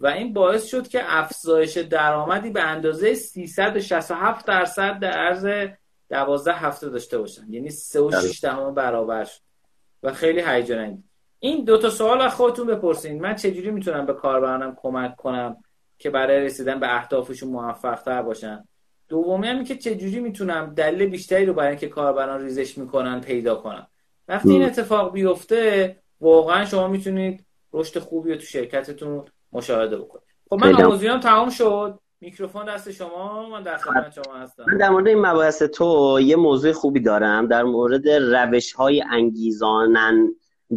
و این باعث شد که افزایش درآمدی به اندازه 367 درصد در عرض 12 هفته داشته باشن. یعنی 3.6 دهم برابر شد. و خیلی هیجان این دو تا سوال از خودتون بپرسین. من چجوری می‌تونم به کاربرانم کمک کنم؟ که برای رسیدن به اهدافشون موفق تر باشن. دومی هم که چجوری می‌تونم دلیل بیشتری رو برای اینکه کاربران ریزش می‌کنن پیدا کنم. وقتی این اتفاق بیفته واقعا شما می‌تونید رشد خوبی رو تو شرکتتون مشاهده بکنید. خب من آموزیام تمام شد. میکروفون دست شما من در خدمت شما هستم. من در مورد این مباحث تو یه موضوع خوبی دارم. در مورد روش های انگیزانن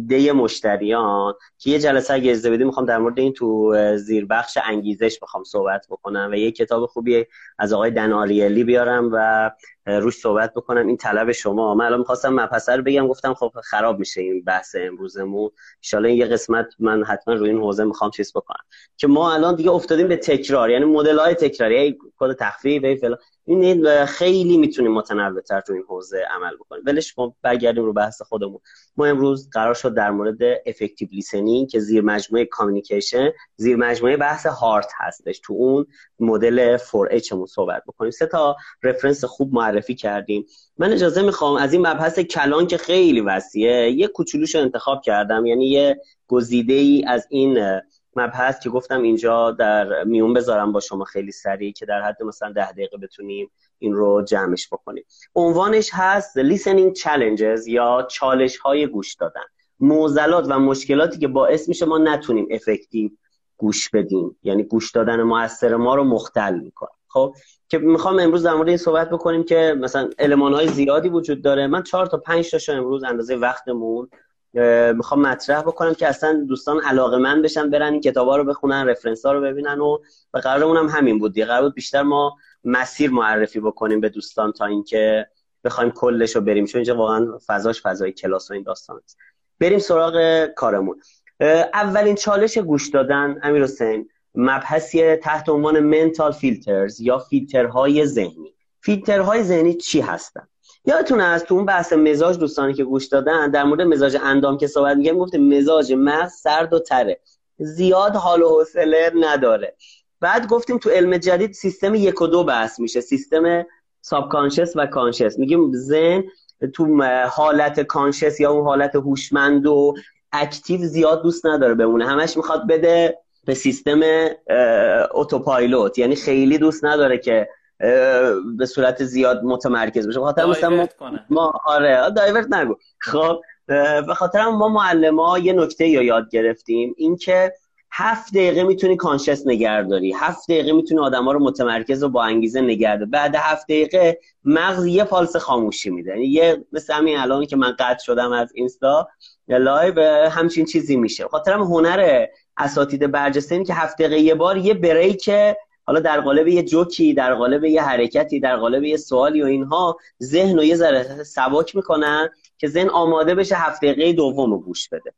ده مشتریان که یه جلسه اگه اجازه بدی می‌خوام در مورد این تو زیر بخش انگیزش بخوام صحبت بکنم و یه کتاب خوبی از آقای دناریلی بیارم و روش صحبت بکنم. این طلب شما. من الان می‌خواستم رو بگم گفتم خب خراب میشه این بحث امروزمون. ان یه قسمت من حتما روی این حوزه می‌خوام چیز بکنم. که ما الان دیگه افتادیم به تکرار یعنی مدل های تکراری کد تخفیف فلان. این خیلی می‌تونیم متنوعتر تو این حوزه عمل بکنیم. ولش ما برگردیم رو بحث خودمون. ما امروز قرار شد در مورد effective listening که زیر مجموعه communication زیر مجموعه بحث heart هستش. تو اون مدل 4H مون صحبت بکنیم. سه تا reference خوب معرفی کردیم. من اجازه می‌خوام از این مبحث کلان که خیلی وسیعه یه کوچولوش انتخاب کردم. یعنی یه گزیده ای از این مبحث که گفتم اینجا در میون بذارم با شما خیلی سریع که در حد مثلا ده دقیقه بتونیم این رو جمعش بکنیم. عنوانش هست listening challenges یا چالش های گوش دادن. موزلات و مشکلاتی که باعث میشه ما نتونیم افکتیو گوش بدیم. یعنی گوش دادن موثر ما رو مختل می‌کنه. خب که می‌خوام امروز در مورد این صحبت بکنیم که مثلا المان های زیادی وجود داره. من چهار تا پنج تاشو امروز اندازه وقتمون می‌خوام مطرح بکنم که اصلا دوستان علاقه من بشن برن این کتابا رو بخونن رفرنس ها رو ببینن و و قرارمون هم همین بود. دیگه قرار بود بیشتر ما مسیر معرفی بکنیم به دوستان تا اینکه بخوایم کلش رو بریم. چون اینجا واقعا فضاش فضای کلاس و این داستان است. بریم سراغ کارمون. اولین چالش گوش دادن امیر حسین مبحثی تحت عنوان منتال فیلترز یا فیلترهای ذهنی. فیلترهای ذهنی چی هستن؟ یادتونه تو اون بحث مزاج دوستانی که گوش دادن در مورد مزاج اندام که صحبت میگم گفته مزاج مغز سرد و تره. زیاد حال و حوصله نداره. بعد گفتیم تو علم جدید سیستم یک و دو بحث میشه سیستم subconscious و conscious. میگیم ذهن تو حالت conscious یا اون حالت هوشمند و active زیاد دوست نداره بمونه. همش می‌خواد بده به سیستم autopilot. یعنی خیلی دوست نداره که به صورت زیاد متمرکز بشه. خاطر مثلا ما, ما آره divert نگو. خب به خاطر ما معلم ها یه نکته یا یاد گرفتیم. اینکه هفت دقیقه می‌تونی conscious نگهداری. هفت دقیقه می‌تونی آدم ها رو متمرکز و با انگیزه نگهداری بعد هفت دقیقه مغز یه فالس خاموشی میده. یعنی یه مثل همین الان که من قطع شدم از Insta live همچین چیزی میشه. خاطر هنر اساتید برجسته که هفت دقیقه یه بار یه break حالا در قالب یه جوکی در قالب یه حرکتی در قالب یه سوالی و اینها ذهن رو یه ذره سبک می‌کنن که ذهن آماده بشه هفته دقیقه دوم رو گوش بده.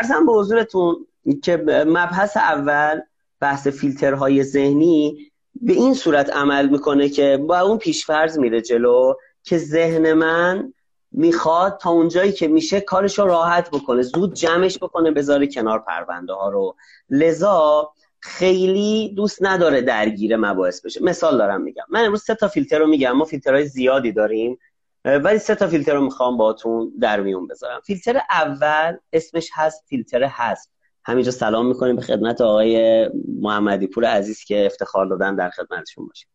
ارزم به حضورتون که مبحث اول بحث فیلترهای ذهنی به این صورت عمل می‌کنه که با اون پیشفرض میره جلو که ذهن من می‌خواد تا اونجایی که میشه کارش رو راحت بکنه زود جمعش بکنه بذاره کنار پرونده ها رو. لذا خیلی دوست نداره درگیر مباحث بشه. مثال دارم میگم. من امروز سه تا فیلتر رو میگم ما فیلترهای زیادی داریم ولی سه تا فیلتر رو می‌خوام باتون در میون بذارم. فیلتر اول اسمش هست فیلتر هست همینجا سلام می‌کنیم به خدمت آقای محمدی پور عزیز که افتخار دادن در خدمتشون باشیم.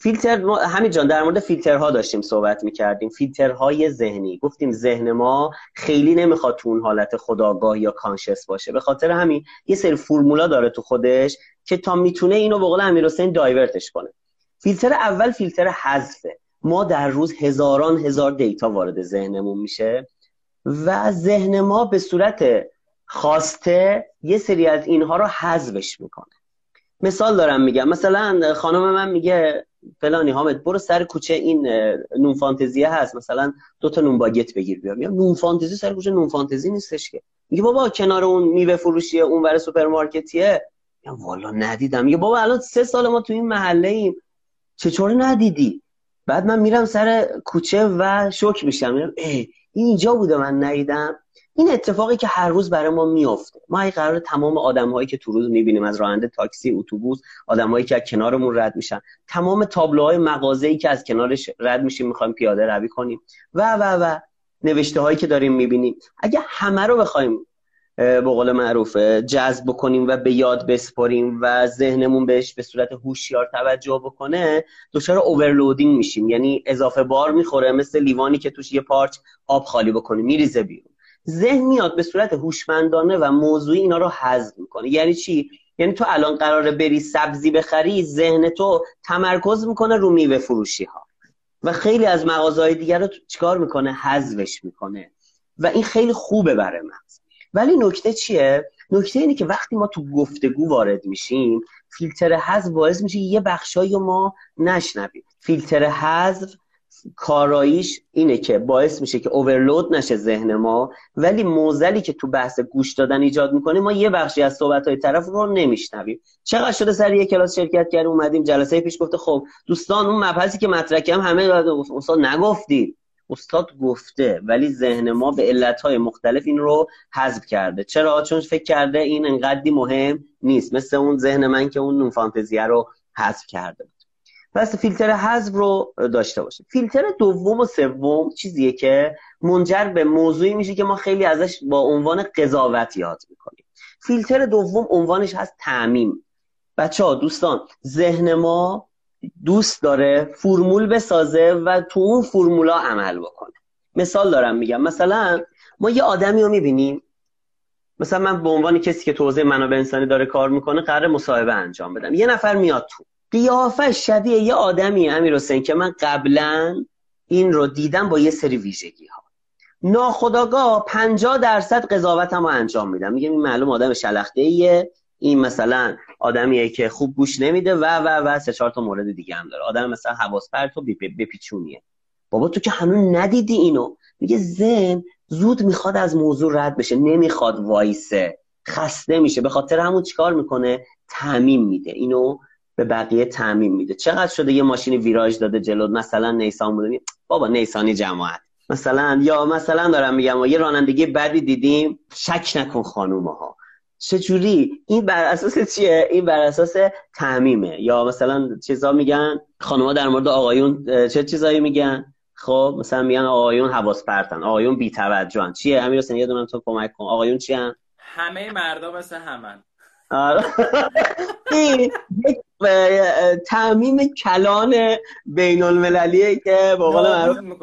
فیلتر همین جان در مورد فیلترها داشتیم صحبت می‌کردیم. فیلترهای ذهنی. گفتیم ذهن ما خیلی نمی‌خواد تو اون حالت خودآگاه یا conscious باشه. به خاطر همین یه سری فرمولا داره تو خودش که تا می‌تونه اینو به قول امیر حسین دایورتش کنه. فیلتر اول فیلتر حذفه. ما در روز هزاران هزار دیتا وارد ذهنمون میشه و ذهن ما به صورت خواسته یه سری از اینها رو حذفش می‌کنه. مثال دارم میگم. مثلا خانم من میگه فلانی حامد برو سر کوچه این نون فانتزیه هست. مثلا دو تا نون باگت بگیر بیا میگم نون فانتزی سر کوچه نون فانتزی نیستش که. میگه بابا کنار اون میوه فروشیه اون ور سوپرمارکتیه. میگم والا ندیدم. میگه بابا الان سه سال ما تو این محله ایم. چطور ندیدی؟ بعد من میرم سر کوچه و شوک میشم. میرم این اینجا بوده من ندیدم. این اتفاقی که هر روز برای ما میافته. ما اگه قرار تمام آدمهایی که تو روز می‌بینیم از راننده تاکسی اتوبوس آدمهایی که از کنارمون رد میشن تمام تابلوهای مغازه‌ای که از کنارش رد میشیم می‌خوایم پیاده روی کنیم. و و و نوشته هایی که داریم می‌بینیم. اگه همه رو بخوایم به قول معروف جذب بکنیم و به یاد بسپاریم و ذهنمون بهش به صورت هوشیار توجه بکنه دچار اوورلودینگ میشیم. یعنی اضافه بار می‌خوره مثل لیوانی که توش یه پارچ آب خالی بکنه میریزه بیرون. ذهن میاد به صورت هوشمندانه و موضوعی اینا رو حذف می‌کنه. یعنی چی؟ یعنی تو الان قراره بری سبزی بخری ذهن تو تمرکز می‌کنه رو میوه فروشی ها و خیلی از مغازهای دیگر رو چیکار می‌کنه؟ حذفش می‌کنه. و این خیلی خوبه برای مغز. ولی نکته چیه؟ نکته اینه که وقتی ما تو گفتگو وارد میشیم فیلتر حذف باعث میشه یه بخشایی ما نشنویم. فیلتر حذف کاراییش اینه که باعث میشه که اوورلود نشه ذهن ما ولی موزلی که تو بحث گوش دادن ایجاد می‌کنه ما یه بخشی از صحبت های طرف رو نمیشنویم. چقدر شده سر یه کلاس شرکت کرد اومدیم جلسه پیش گفته خب دوستان اون مبحثی که مطرح کردم همه استاد نگفتید استاد گفته ولی ذهن ما به علتهای مختلف این رو حذف کرده. چرا؟ چون فکر کرده این انقدری مهم نیست. مثل اون ذهن من که اون نون فانتزیه رو حذف کرده. پس فیلتر حذف رو داشته باشه فیلتر دوم و سوم چیزیه که منجر به موضوعی میشه که ما خیلی ازش با عنوان قضاوت یاد می‌کنیم. فیلتر دوم عنوانش هست تعمیم. بچه ها دوستان ذهن ما دوست داره فرمول بسازه و تو اون فرمولا عمل بکنه. مثال دارم میگم. مثلا ما یه آدمی رو می‌بینیم. مثلا من به عنوان کسی که توضیح منابع انسانی داره کار می‌کنه قرار مصاحبه انجام بدم. یه نفر میاد تو. قیافه شبیه یه آدمی امیر حسین که من قبلا این رو دیدم با یه سری ویژگی ها ناخداگاه 50 درصد قضاوتم رو انجام میدم. میگم این معلوم آدم شلخته ایه این مثلا آدمیه که خوب گوش نمیده و و و سه چهار تا مورد دیگه هم داره. آدم مثلا حواس پرت و بپیچونیه بابا تو که هنوز ندیدی اینو. میگه زن زود می‌خواد از موضوع رد بشه. نمی‌خواد وایسه. خسته میشه. به خاطر همون چیکار می‌کنه؟ تعمیم میده. اینو به بقیه تعمین میده. چقدر شده یه ماشین ویراژ داده جلو؟ مثلا نیسان بوده بابا نیسانی جماعت. مثلا یا مثلا دارم میگم یه رانندگی بدی دیدیم. شک نکن خانومه ها چجوری؟ این بر اساس چیه؟ این بر اساس تعمیمه. یا مثلا چیزا میگن خانوما در مورد آقایون چه چیزایی میگن؟ خب مثلا میگن آقایون حواس پرتن آقایون بی توجهن چیه؟ امیر حسین یه دونم تو کمک کن. آقایون چی همه مردا مثل همن. آره. این یک تعمیم کلان بین المللیه که با قول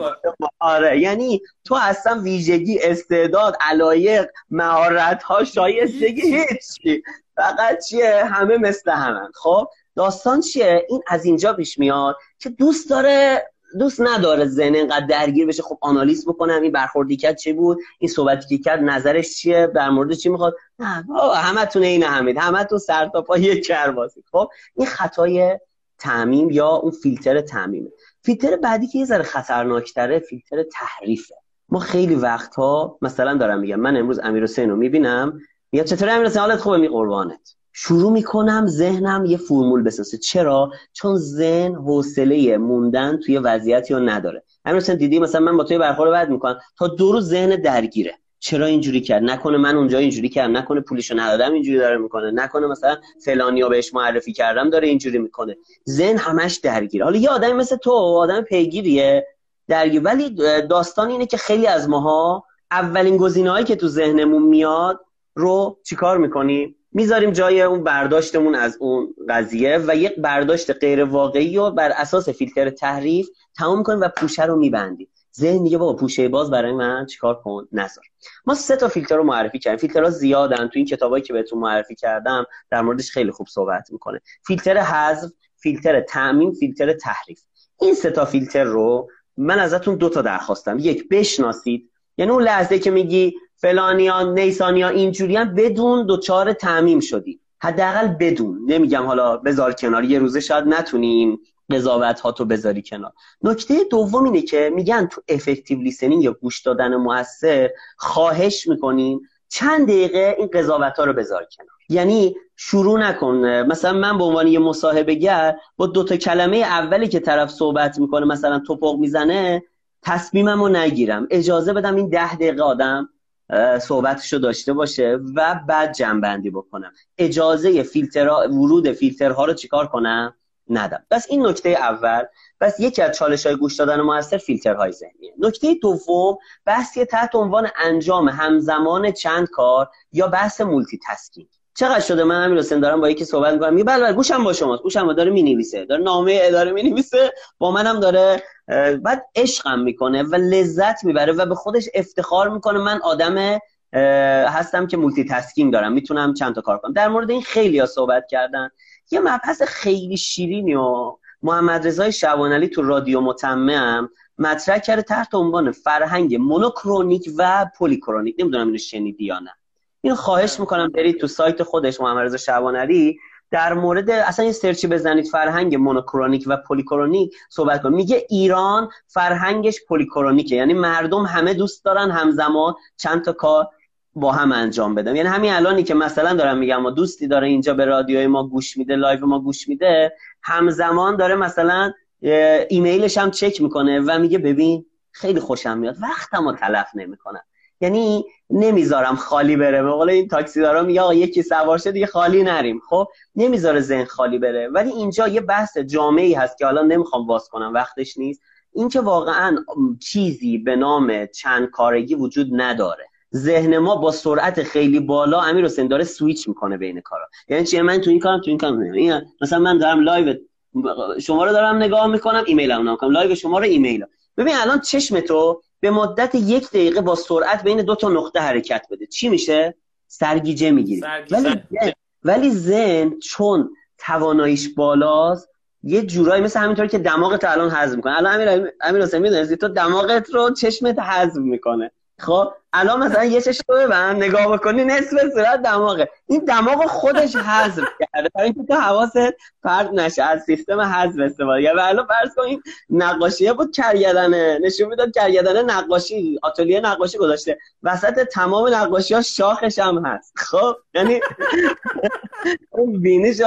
آره یعنی تو اصلا ویژگی استعداد علایق مهارت ها شایستگی هیچی. فقط چیه؟ همه مثل همن. خب داستان چیه؟ این از اینجا پیش میاد که دوست داره دوست نداره ذهن اینقدر درگیر بشه. خب آنالیز بکنم این برخوردی کرد چه بود این صحبتی که کرد نظرش چیه در مورد چی می‌خواد. نه همتون این همید همتون سر تا پا یک کرباسی خب این خطای تعمیم یا اون فیلتر تعمیمه. فیلتر بعدی که یه ذره خطرناکتره فیلتر تحریفه. ما خیلی وقتها مثلا دارم میگم من امروز امیر رو می‌بینم میگم چطوری امیر حالت خوبه؟ می قربانت. شروع می‌کنم ذهنم یه فرمول بسازه. چرا؟ چون ذهن حوصله موندن توی وضعیتی رو نداره. همین دیدی مثلا من با توی برخورد بعد می‌کنم. تا دو روز ذهن درگیره. چرا اینجوری کرد؟ نکنه من اونجا اینجوری کردم. نکنه پولشو ندادم اینجوری داره می‌کنه. نکنه مثلا فلانیا بهش معرفی کردم داره اینجوری می‌کنه. ذهن همش درگیره. حالا یه آدمی مثل تو آدم پیگیریه درگیر. ولی داستان اینه که خیلی از ماها اولین گزینه‌هایی که تو ذهنمون میاد رو چیکار می‌کنیم؟ می‌ذاریم جای اون برداشتمون از اون قضیه و یک برداشت غیر واقعی رو بر اساس فیلتر تحریف تمام کنیم و پوشه رو میبندیم. ذهن میگه بابا پوشه باز برای من چیکار کن؟ نذار. ما سه تا فیلتر رو معرفی کردیم. فیلترها زیادن. تو این کتابایی که بهتون معرفی کردم در موردش خیلی خوب صحبت می‌کنه. فیلتر حذف فیلتر تعمین فیلتر تحریف. این سه تا فیلتر رو من ازتون دو تا درخواستم. یک بشناسید. یعنی اون لحظه که میگی فلانیان نیسانیا اینجوری بدون دوچار تعمیم شدی. حداقل بدون. نمیگم حالا بذار کنار. یه روزه شاید نتونیم قضاوت ها تو بذاری کنار. نکته دوم اینه که میگن تو افکتیو لیسنینگ یا گوش دادن موثر خواهش می‌کنیم چند دقیقه این قضاوت ها رو بذار کنار. یعنی شروع نکن. مثلا من به عنوان یه مصاحبه گر با دو تا کلمه اولی که طرف صحبت می‌کنه مثلا تپق می‌زنه تصمیمم رو نگیرم. اجازه بدم این ده دقیقه آدم صحبتش رو داشته باشه و بعد جمع‌بندی بکنم. اجازه فیلتر ورود فیلترها رو چیکار کنم؟ ندم پس این نکته اول. پس یکی از چالش های گوش دادن موثر فیلترهای ذهنیه. نکته دوم بحثی تحت عنوان انجام همزمان چند کار یا بحث multitasking چقدر شده؟ من امیر حسین دارم با یکی صحبت می‌کنم. میگه بله بله گوشم با شماست. گوشم داره می‌نویسه. داره نامه اداره می‌نویسه. با منم داره بعد عشقم می‌کنه و لذت می‌بره و به خودش افتخار می‌کنه. من آدم هستم که multitasking دارم. می‌تونم چند تا کار کنم. در مورد این خیلی ها صحبت کردن. یه مبحث خیلی شیرینی و محمد رضای شعبانعلی تو رادیو متمم مطرح کرده تحت عنوان فرهنگ monochronic و polychronic نمی‌دونم اینو شنیدی یا نه. اینو خواهش می‌کنم برید تو سایت خودش محمد رضا شعبانعلی در مورد اصلا این search ی بزنید فرهنگ monochronic و polychronic صحبت کن میگه ایران فرهنگش polychronic ه یعنی مردم همه دوست دارن همزمان چند تا کار با هم انجام بدم یعنی همین الانی که مثلا دارم میگم ما دوستی داره اینجا به رادیوی ما گوش میده live ما گوش میده همزمان داره مثلا ایمیلش هم چک می‌کنه و میگه ببین خیلی خوشم میاد. وقتمو تلف نمی‌کنم یعنی نمی‌ذارم خالی بره. به قول این تاکسی دارا میگه آقا یکی سوار شد دیگه خالی نریم. خب نمی‌ذاره ذهن خالی بره. ولی اینجا یه بحث جامعی هست که حالا نمی‌خوام باز کنم وقتش نیست. اینکه واقعا چیزی به نام چند کارگی وجود نداره. ذهن ما با سرعت خیلی بالا امیر حسین داره سویچ می‌کنه بین کارا. یعنی چی؟ من تو این کارم تو این کارم مثلا من دارم live شما رو دارم نگاه می‌کنم ایمیل هم نگاه لایو شما رو ایمیل ببین الان چشم تو به مدت یک دقیقه با سرعت بین دو تا نقطه حرکت بده. چی میشه؟ سرگیجه می‌گیری ولی ولی ذهن چون تواناییش بالاست یه جورایی مثل همینطوری که دماغت الان حذف می‌کنه. الان امیر امیر حسین می‌دونی؟ تو دماغت رو چشمت حذف می‌کنه. خب الان مثلا یه چش رو ببن نگاه بکنی نصف صورت دماغه. این دماغ خودش حذف کرده. برای اینکه تو حواست فرد نشه از سیستم حذف استفاده و الان فرض کن این نقاشیه بود کرگدنه. نشون می‌داد کرگدنه نقاشی آتلیه نقاشی گذاشته. وسط تمام نقاشی ها شاخش هم هست. خب یعنی اون بینش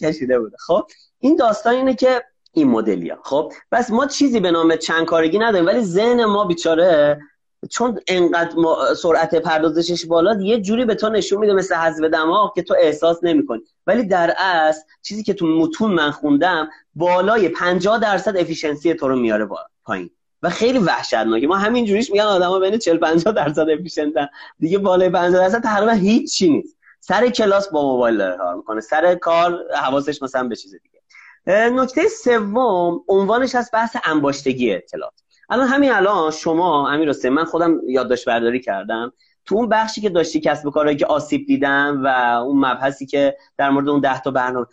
کشیده بوده. خب این داستان اینه که این مدلیا. خب بس ما چیزی به نام چند کارگی نداریم ولی ذهن ما بیچاره چون انقدر سرعت پردازشش بالا یه جوری به تو نشون میده مثل حذف دماغ که تو احساس نمی‌کنی. ولی در اصل چیزی که تو متون من خوندم بالای 50 درصد efficiency تو رو میاره با پایین. و خیلی وحشتناکه. ما همین جوریش میگن آدما بین 40 50 درصد efficient ن دیگه بالای 50 درصد تقریبا هیچ نیست. سر کلاس با موبایل داره کار می‌کنه. سر کار حواسش مثلا به چیز دیگه. نکته سوم عنوانش از بحث انباشتگی اطلاعات. الان همین الان شما امیر حسین من خودم یادداشت برداری کردم. تو اون بخشی که داشتی کسب و کارهایی که آسیب دیدم و اون مبحثی که در مورد اون ده تا برنامه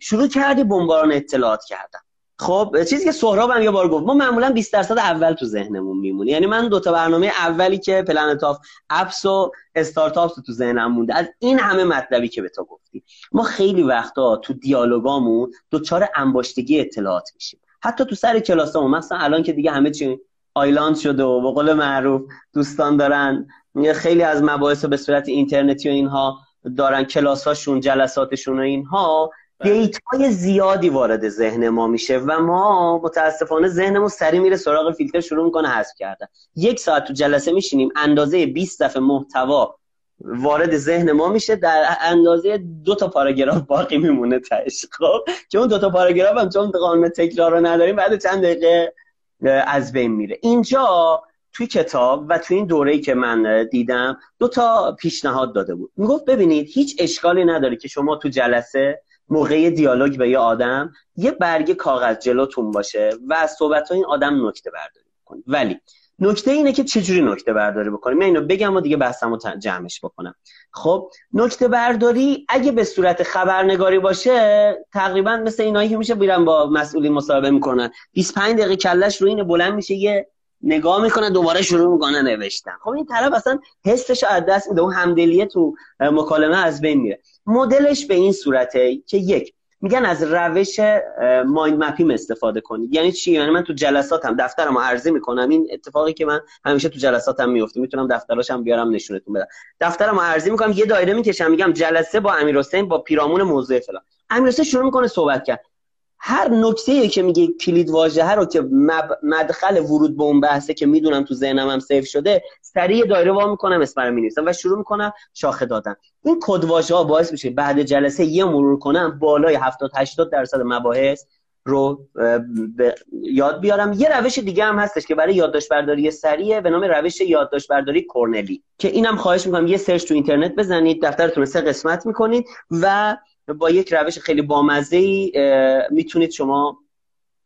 شروع کردی بمباران اطلاعات کردم خب چیزی که سهراب هم یه بار گفت ما معمولا 20 درصد اول تو ذهنمون میمونه یعنی من دو تا برنامه اولی که Planet of Apps و Startups تو ذهنم مونده. از این همه مطلبی که به تو گفتی. ما خیلی وقتا تو دیالوگامون دوچار انباشتگی اطلاعات میشیم. حتی تو سر ها مثلا الان که دیگه همه چی آنلاین شده و به قول معروف دوستان دارن خیلی از مباحث به صورت اینترنتی و اینها دارن کلاساشون جلساتشون و اینها بله. data ی زیادی وارد ذهن ما میشه و ما متاسفانه ذهنمون سری میره سراغ فیلتر شروع می‌کنه حذف کردن یک ساعت تو جلسه میشینیم اندازه 20 دفعه محتوا وارد ذهن ما میشه در اندازه دو تا پاراگراف باقی میمونه تاش خب؟ که اون دو تا پاراگراف هم چون قانون تکرار رو نداریم بعد چند دقیقه از بین میره. اینجا توی کتاب و توی این دوره‌ای که من دیدم دو تا پیشنهاد داده بود. می‌گفت ببینید هیچ اشکالی نداره که شما تو جلسه موقع دیالوگ به یه آدم یه برگ کاغذ جلوتون باشه و از صحبت این آدم نکته برداری کنید ولی نکته اینه که چجوری نکته برداری بکنیم؟ من اینو بگم و دیگه بحثمو جمعش بکنم. خب نکته برداری اگه به صورت خبرنگاری باشه تقریبا مثل اینایی که میشه بیرن با مسئولی مصاحبه می‌کنن. 25 دقیقه کلش رو اینه بلند میشه یه نگاه می‌کنه دوباره شروع می‌کنه نوشتن. خب این طرف اصلا حسش از دست میده. اون همدلیه تو مکالمه از بین میره. مدلش به این صورته که یک میگن از روش مایند مپینگ استفاده کنید. یعنی چی؟ یعنی من تو جلساتم دفترم عرضه می‌کنم. این اتفاقی که من همیشه تو جلساتم میفته می‌تونم دفتراشم بیارم نشونتون بدم. دفترم عرضه می‌کنم یه دایره می‌کشم میگم جلسه با امیر حسین با پیرامون موضوع فلان. امیر حسین شروع می‌کنه صحبت کرد. هر نکته که میگه کلید واژه رو که مدخل ورود به اون بحثه که می‌دونم تو ذهنم هم save شده سریع دایره وا می‌کنم اسم رو می‌نویسم و شروع می‌کنم شاخه دادن. این کد واژه ها باعث میشه بعد جلسه یه مرور کنم بالای 70 80 درصد مباحث رو یاد بیارم. یه روش دیگه هم هستش که برای یادداشت برداری سریعه به نام روش یادداشت برداری کرنلی که اینم خواهش می‌کنم یه سرچ تو اینترنت بزنید دفترتون سه قسمت می‌کنید و با یک روش خیلی بامزه ای می‌تونید شما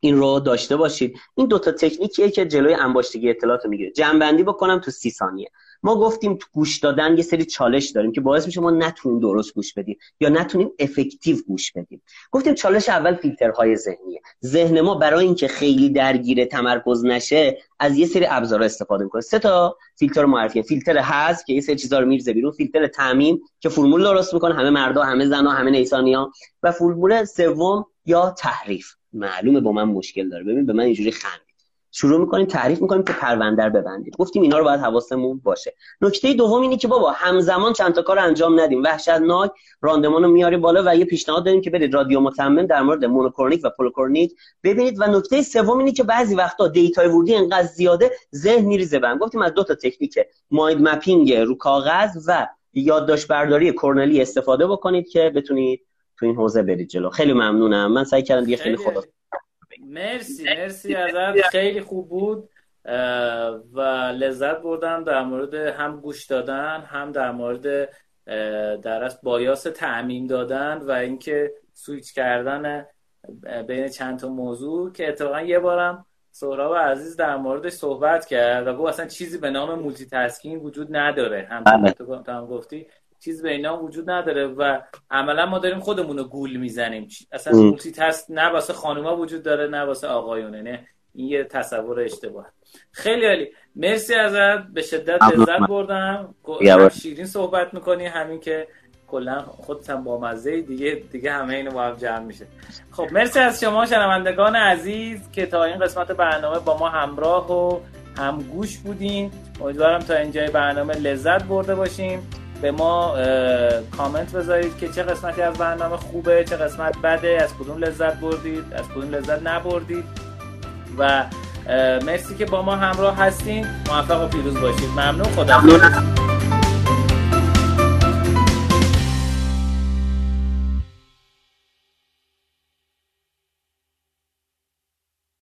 این رو داشته باشید. این دوتا تکنیکیه که جلوی انباشتگی اطلاعات رو می‌گیره. جنبندی بکنم تو سی ثانیه. ما گفتیم تو گوش دادن یه سری چالش داریم که باعث میشه ما نتونیم درست گوش بدیم یا نتونیم افکتیو گوش بدیم. گفتیم چالش اول فیلترهای ذهنیه. ذهن ما برای اینکه خیلی درگیر تمرکز نشه از یه سری ابزار استفاده می‌کنه. سه تا فیلتر معرفی فیلتر حذف که یه سری چیزا رو میرزه بیرون. فیلتر تعمیم که فرمول درست می‌کنه. همه مردا همه زنا همه نیسانیا. و فرمول سوم یا تحریف. معلومه با من مشکل داره. ببین به من اینجوری خند شروع می‌کنیم تعریف می‌کنیم که پرونده رو ببندید. گفتیم اینا رو باید حواسمون باشه. نکته دوم اینه که بابا همزمان چند تا کار انجام ندیم. وحشتناک راندمان رو میاریم بالا و یه پیشنهاد داریم که برید رادیو متمم در مورد مونوکرونیک و پلی‌کرونیک ببینید. و نکته سوم اینه که بعضی وقتا data ی ورودی انقدر زیاده ذهن میریزه بهم. گفتیم از دو تا تکنیک mind mapping رو کاغذ و یادداشت برداری کورنلی استفاده بکنید که بتونید تو این حوزه برید جلو. خیلی ممنونم. من سعی کردم دیگه خیلی. خدا مرسی مرسی. ازت. خیلی خوب بود. و لذت بردم در مورد هم گوش دادن هم در مورد در از bias تعمین دادن و اینکه سویچ کردن بین چند تا موضوع که اتفاقا یه بارم سهراب عزیز در موردش صحبت کرد و گفت اصلا چیزی به نام multitasking وجود نداره. هم بله. تو هم گفتی چیز به اینا وجود نداره و عملا ما داریم خودمون رو گول می‌زنیم. اصلا مولتی تست نه واسه خانوما وجود داره نه واسه آقایونه نه. این یه تصور اشتباه. خیلی عالی. مرسی ازت. به شدت لذت بردم. شیرین صحبت می‌کنی. همین که کلا خودت هم با مزه دیگه دیگه همه اینو با هم جمع میشه. خب مرسی از شما شنوندگان عزیز که تا این قسمت برنامه با ما همراه و همگوش بودین. امیدوارم تا اینجای برنامه لذت برده باشیم. به ما کامنت بذارید که چه قسمتی از برنامه خوبه چه قسمت بده از کدوم لذت بردید از کدوم لذت نبردید. و مرسی که با ما همراه هستین. موفق و پیروز باشید. ممنون. خدا